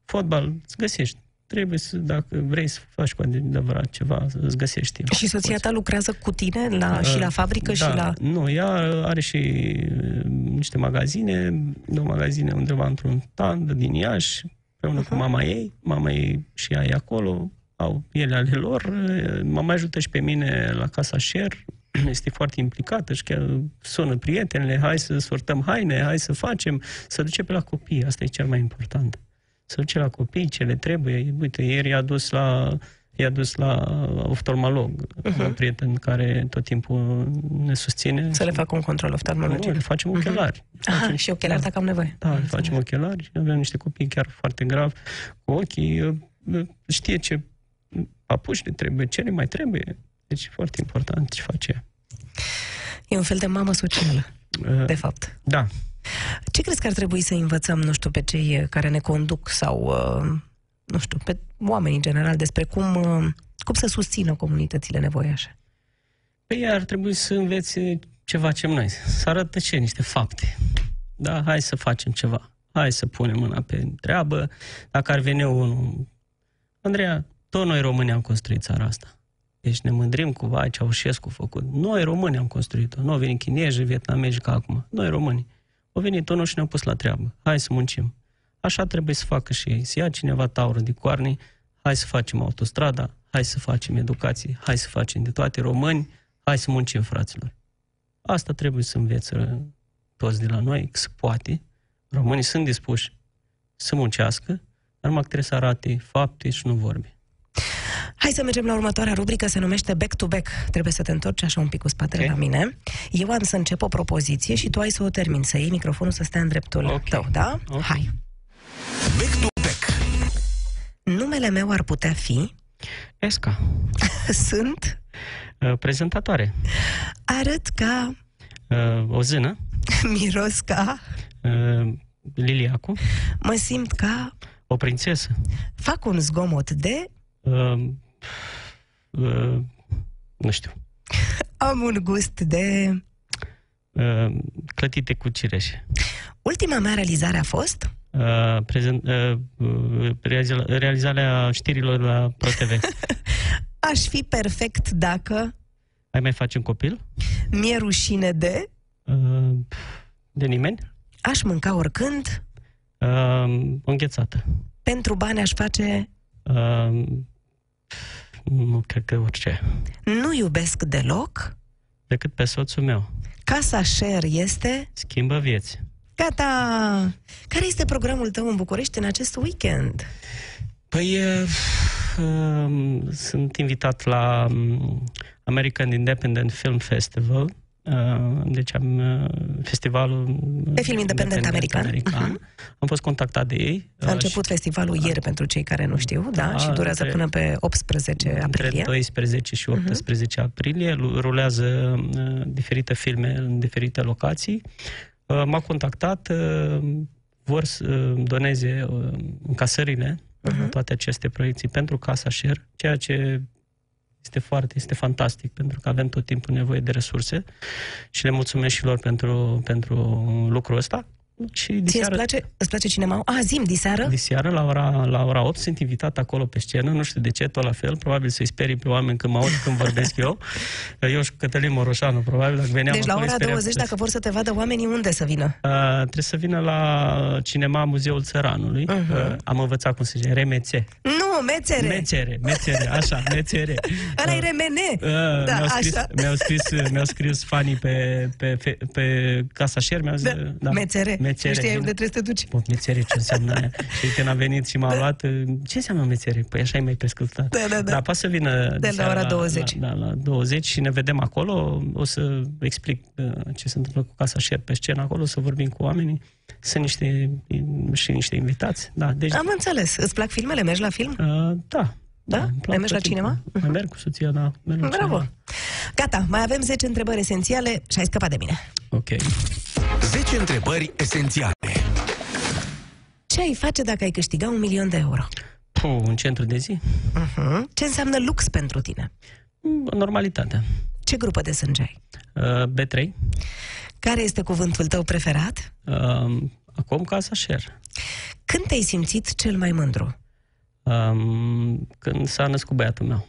[SPEAKER 8] fotbal, îți găsești trebuie să, dacă vrei să faci cu adevărat ceva, să îți găsești timp.
[SPEAKER 2] Și soția ta lucrează cu tine la, uh, și la fabrică
[SPEAKER 8] da,
[SPEAKER 2] și la...
[SPEAKER 8] Nu, ea are și uh, niște magazine, două magazine undeva într-un tand din Iași, împreună uh-huh. cu mama ei. Mama ei și ea e acolo, au ele ale lor. Mă mai ajută și pe mine la casa Share, este foarte implicată și chiar sună prietenele, hai să sortăm haine, hai să facem, să duce pe la copii, asta e cel mai important să duce la copii ce le trebuie. Uite, ieri i-a dus la i-a dus la oftalmolog, uh-huh. un prieten care tot timpul ne susține.
[SPEAKER 2] Să le facă un control oftalmologic.
[SPEAKER 8] Nu, le facem mhm. ochelari.
[SPEAKER 2] Uh-huh. Facem, Aha, și ochelari da, dacă am nevoie.
[SPEAKER 8] Da, le facem ochelari. Avem niște copii chiar foarte grav cu ochii. Știe ce papuși le trebuie, ce le mai trebuie. Deci e foarte important ce face.
[SPEAKER 2] E un fel de mamă socială, uh, de fapt.
[SPEAKER 8] Da,
[SPEAKER 2] ce crezi că ar trebui să învățăm, nu știu, pe cei care ne conduc sau, uh, nu știu, pe oamenii în general despre cum, uh, cum să susțină comunitățile nevoiașe?
[SPEAKER 8] Păi ar trebui să învețe ce facem noi, să arătă ce, niște fapte. Da, hai să facem ceva. Hai să punem mâna pe treabă. Dacă ar veni unul... Andreea, tot noi români am construit țara asta. Deci ne mândrim cu vai Ceaușescu făcut. Noi români am construit-o. Nu au venit chinezi, vietnamezi ca acum. Noi români. Au venit unul și ne-au pus la treabă. Hai să muncim. Așa trebuie să facă și ei. Să ia cineva taură de coarne, hai să facem autostrada, hai să facem educație, hai să facem de toate români, hai să muncim, fraților. Asta trebuie să învețe toți de la noi, că se poate. Românii sunt dispuși să muncească, dar numai trebuie să arate fapte și nu vorbe.
[SPEAKER 2] Hai să mergem la următoarea rubrică, se numește Back to Back. Trebuie să te întorci așa un pic cu spatele okay. la mine. Eu am să încep o propoziție și tu ai să o termini, să iei microfonul să stea în dreptul okay. tău, da? Okay. Hai.
[SPEAKER 1] Back to Back.
[SPEAKER 2] Numele meu ar putea fi...
[SPEAKER 8] Esca.
[SPEAKER 2] Sunt...
[SPEAKER 8] Uh, prezentatoare.
[SPEAKER 2] Arăt ca...
[SPEAKER 8] Uh, o zână.
[SPEAKER 2] Miros ca...
[SPEAKER 8] Uh, liliacu.
[SPEAKER 2] Mă simt ca...
[SPEAKER 8] O prințesă.
[SPEAKER 2] Fac un zgomot de...
[SPEAKER 8] Uh, uh, nu știu.
[SPEAKER 2] Am un gust de...
[SPEAKER 8] Uh, clătite cu cireșe.
[SPEAKER 2] Ultima mea realizare a fost?
[SPEAKER 8] Uh, prezent, uh, uh, realiza- realizarea știrilor la ProTV.
[SPEAKER 2] Aș fi perfect dacă
[SPEAKER 8] Ai mai face un copil?
[SPEAKER 2] mi-e rușine de...
[SPEAKER 8] Uh, de nimeni?
[SPEAKER 2] Aș mânca oricând,
[SPEAKER 8] Uh, o înghețată.
[SPEAKER 2] pentru bani aș face...
[SPEAKER 8] Uh, nu cred că orice.
[SPEAKER 2] Nu iubesc deloc,
[SPEAKER 8] Decât pe soțul meu.
[SPEAKER 2] casa share este...
[SPEAKER 8] Schimbă vieți.
[SPEAKER 2] Gata! Care este programul tău în București în acest weekend?
[SPEAKER 8] Păi, uh, uh, sunt invitat la um, American Independent Film Festival. Uh, deci am uh, festivalul
[SPEAKER 2] De film independent american.
[SPEAKER 8] american. Am fost contactat de ei.
[SPEAKER 2] A început festivalul ieri pentru cei care nu știu, da,
[SPEAKER 8] Da,
[SPEAKER 2] și durează
[SPEAKER 8] între-
[SPEAKER 2] până pe 18
[SPEAKER 8] Între
[SPEAKER 2] aprilie.
[SPEAKER 8] 12 și 18 aprilie lu- rulează uh, diferite filme în diferite locații. Uh, m-au contactat, uh, vor să uh, doneze uh, încasările uh, toate aceste proiecții pentru Casa Share, ceea ce este foarte, este fantastic, pentru că avem tot timpul nevoie de resurse și le mulțumesc și lor pentru, pentru lucrul ăsta. Și
[SPEAKER 2] Ție îți
[SPEAKER 8] diseară,
[SPEAKER 2] place, îți place cinema? A, zim, diseară?
[SPEAKER 8] diseară la ora, la ora 8 sunt invitat acolo pe scenă, nu știu de ce, tot la fel, probabil să-i sperii pe oameni când mă aud când vorbesc eu. Eu și Cătălin Moroșanu, probabil, dacă veneam
[SPEAKER 2] Deci la
[SPEAKER 8] acolo, îi
[SPEAKER 2] ora
[SPEAKER 8] speriam
[SPEAKER 2] 20,
[SPEAKER 8] pe
[SPEAKER 2] dacă vor să te vadă oamenii, unde să vină?
[SPEAKER 8] Uh, trebuie să vină la cinema Muzeul Țăranului.
[SPEAKER 2] Mhm.
[SPEAKER 8] Uh-huh. Uh, am învățat cum se zice, remețe.
[SPEAKER 2] Nu, mețere!
[SPEAKER 8] Mețere, mețere, așa, mețere.
[SPEAKER 2] Ăla e remene!
[SPEAKER 8] Uh,
[SPEAKER 2] Da,
[SPEAKER 8] mi-au, scris,
[SPEAKER 2] așa.
[SPEAKER 8] mi-au, scris, mi-au scris fanii pe, pe, pe, pe Casa Share, mi-au zis...
[SPEAKER 2] Da, mețere.
[SPEAKER 8] Mețere.
[SPEAKER 2] Nu știai
[SPEAKER 8] bine.
[SPEAKER 2] unde trebuie să te duci.
[SPEAKER 8] Bă, mețere, ce înseamnă aia? Și când a venit și m-a luat, uh, ce înseamnă mețere? Păi așa e mai prescurtat.
[SPEAKER 2] Da, da, da.
[SPEAKER 8] Dar poate să vină
[SPEAKER 2] De la
[SPEAKER 8] seara
[SPEAKER 2] ora 20.
[SPEAKER 8] La, da, la 20 și ne vedem acolo. O să explic uh, ce se întâmplă cu Casa Share pe scenă acolo, să vorbim cu oamenii. Sunt niște, și niște invitați. Da, deci,
[SPEAKER 2] Am înțeles. Îți plac filmele? Mergi la film?
[SPEAKER 8] uh, da.
[SPEAKER 2] Da?
[SPEAKER 8] îmi
[SPEAKER 2] Mai
[SPEAKER 8] plac
[SPEAKER 2] mergi la
[SPEAKER 8] tot
[SPEAKER 2] cinema?
[SPEAKER 8] timpul. Mai merg cu soția, da. Merg la
[SPEAKER 2] Bravo!
[SPEAKER 8] cinema.
[SPEAKER 2] Gata, mai avem 10 întrebări esențiale și ai scăpat de mine.
[SPEAKER 8] Ok.
[SPEAKER 1] 10 întrebări esențiale.
[SPEAKER 2] Ce ai face dacă ai câștiga un milion de euro?
[SPEAKER 8] Puh, un centru de zi?
[SPEAKER 2] Uh-huh. Ce înseamnă lux pentru tine?
[SPEAKER 8] Mm, Normalitate.
[SPEAKER 2] Ce grupă de sânge ai?
[SPEAKER 8] Uh, B3.
[SPEAKER 2] Care este cuvântul tău preferat?
[SPEAKER 8] Uh, acum Casa Share.
[SPEAKER 2] Când te-ai simțit cel mai mândru?
[SPEAKER 8] Um, când s-a născut băiatul meu.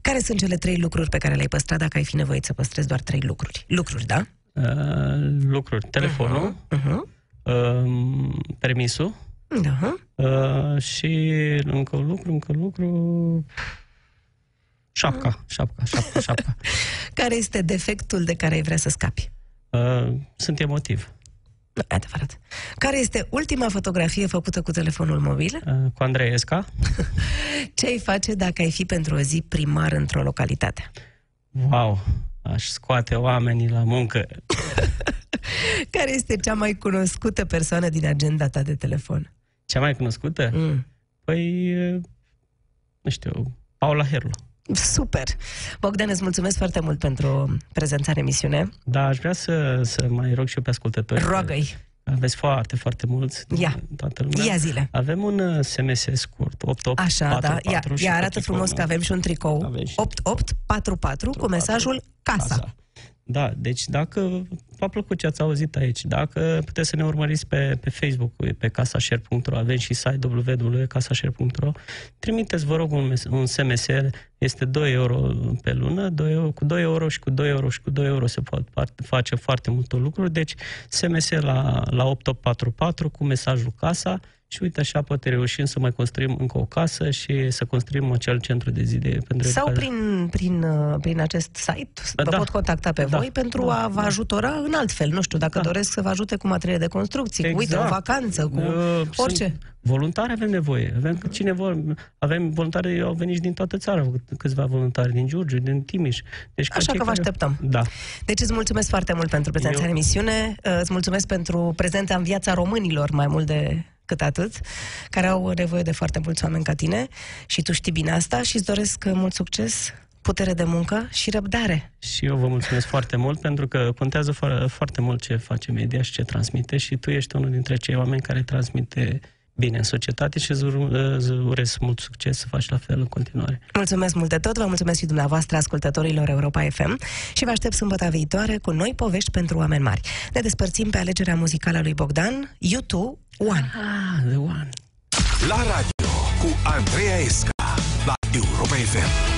[SPEAKER 2] Care sunt cele trei lucruri pe care le-ai păstrat dacă ai fi nevoit să păstrezi doar trei lucruri? Lucruri, da?
[SPEAKER 8] Uh, lucruri. Telefonul,
[SPEAKER 2] Uh-huh.
[SPEAKER 8] uh, permisul
[SPEAKER 2] Da.
[SPEAKER 8] uh, și încă un lucru, încă un lucru... Șapca, șapca, șapca, șapca.
[SPEAKER 2] Care este defectul de care ai vrea să scapi?
[SPEAKER 8] Uh, sunt emotiv.
[SPEAKER 2] Nu, e adevărat. Care este ultima fotografie făcută cu telefonul mobil?
[SPEAKER 8] Uh, cu Andrei Esca.
[SPEAKER 2] Ce ai face dacă ai fi pentru o zi primar într-o localitate?
[SPEAKER 8] Wow, aș scoate oamenii la muncă.
[SPEAKER 2] Care este cea mai cunoscută persoană din agenda ta de telefon?
[SPEAKER 8] Cea mai cunoscută?
[SPEAKER 2] Mm.
[SPEAKER 8] Păi, uh, nu știu, Paula Herlu.
[SPEAKER 2] Super! Bogdan, îți mulțumesc foarte mult pentru prezența în emisiune.
[SPEAKER 8] Da, aș vrea să, să mai rog și eu pe ascultători.
[SPEAKER 2] Roagă-i!
[SPEAKER 8] Aveți foarte, foarte mulți.
[SPEAKER 2] Ia.
[SPEAKER 8] Toată lumea.
[SPEAKER 2] Ia zile!
[SPEAKER 8] Avem un uh, SMS scurt, 88
[SPEAKER 2] Așa,
[SPEAKER 8] 4,
[SPEAKER 2] da.
[SPEAKER 8] 4,
[SPEAKER 2] Ia,
[SPEAKER 8] și
[SPEAKER 2] ia
[SPEAKER 8] cu
[SPEAKER 2] arată frumos
[SPEAKER 8] tricoul
[SPEAKER 2] că avem și un tricou.
[SPEAKER 8] Avem și-
[SPEAKER 2] 8844 cu mesajul Casa.
[SPEAKER 8] Casa. Da, deci dacă v-a plăcut ce ați auzit aici, dacă puteți să ne urmăriți pe, pe Facebook, pe casashare.ro, avem și site www.casashare.ro, trimiteți, vă rog, un, mes- un SMS, este 2 euro pe lună, 2 euro, cu 2 euro și cu 2 euro și cu 2 euro se pot par- face foarte multe lucruri, deci SMS la, la 8844 cu mesajul Casa și uite așa poate reușim să mai construim încă o casă și să construim acel centru de zi de pentru
[SPEAKER 2] Sau
[SPEAKER 8] educare.
[SPEAKER 2] prin, prin, uh, prin acest site vă
[SPEAKER 8] Da.
[SPEAKER 2] pot contacta pe
[SPEAKER 8] Da.
[SPEAKER 2] voi pentru
[SPEAKER 8] Da.
[SPEAKER 2] a vă ajutora în alt fel. Nu știu, dacă
[SPEAKER 8] Da.
[SPEAKER 2] doresc să vă ajute cu materiale de construcții, cu, uite, o
[SPEAKER 8] Exact.
[SPEAKER 2] vacanță, cu
[SPEAKER 8] Uh,
[SPEAKER 2] orice.
[SPEAKER 8] sunt- Voluntari avem nevoie. Avem cine vor. Avem voluntari, au venit și din toată țara, câțiva voluntari, din Giurgiu, din Timiș. Deci ca
[SPEAKER 2] Așa
[SPEAKER 8] cei
[SPEAKER 2] că vă
[SPEAKER 8] care-
[SPEAKER 2] așteptăm.
[SPEAKER 8] Da.
[SPEAKER 2] Deci îți mulțumesc foarte mult pentru prezența
[SPEAKER 8] Eu-
[SPEAKER 2] în emisiune, Uh, îți mulțumesc pentru prezența în viața românilor mai mult de cât atât, care au nevoie de foarte mulți oameni ca tine și tu știi bine asta și îți doresc uh, mult succes putere de muncă și răbdare.
[SPEAKER 8] Și eu vă mulțumesc foarte mult pentru că contează fo- foarte mult ce face media și ce transmite și tu ești unul dintre cei oameni care transmite bine în societate și îți urez mult succes să faci la fel în continuare.
[SPEAKER 2] Mulțumesc mult de tot, vă mulțumesc și dumneavoastră ascultătorilor Europa FM și vă aștept sâmbătă viitoare cu noi povești pentru oameni mari. Ne despărțim pe alegerea muzicală a lui Bogdan, YouTube One.
[SPEAKER 8] Ah, The One.
[SPEAKER 1] La radio cu Andreea Esca la Europa FM.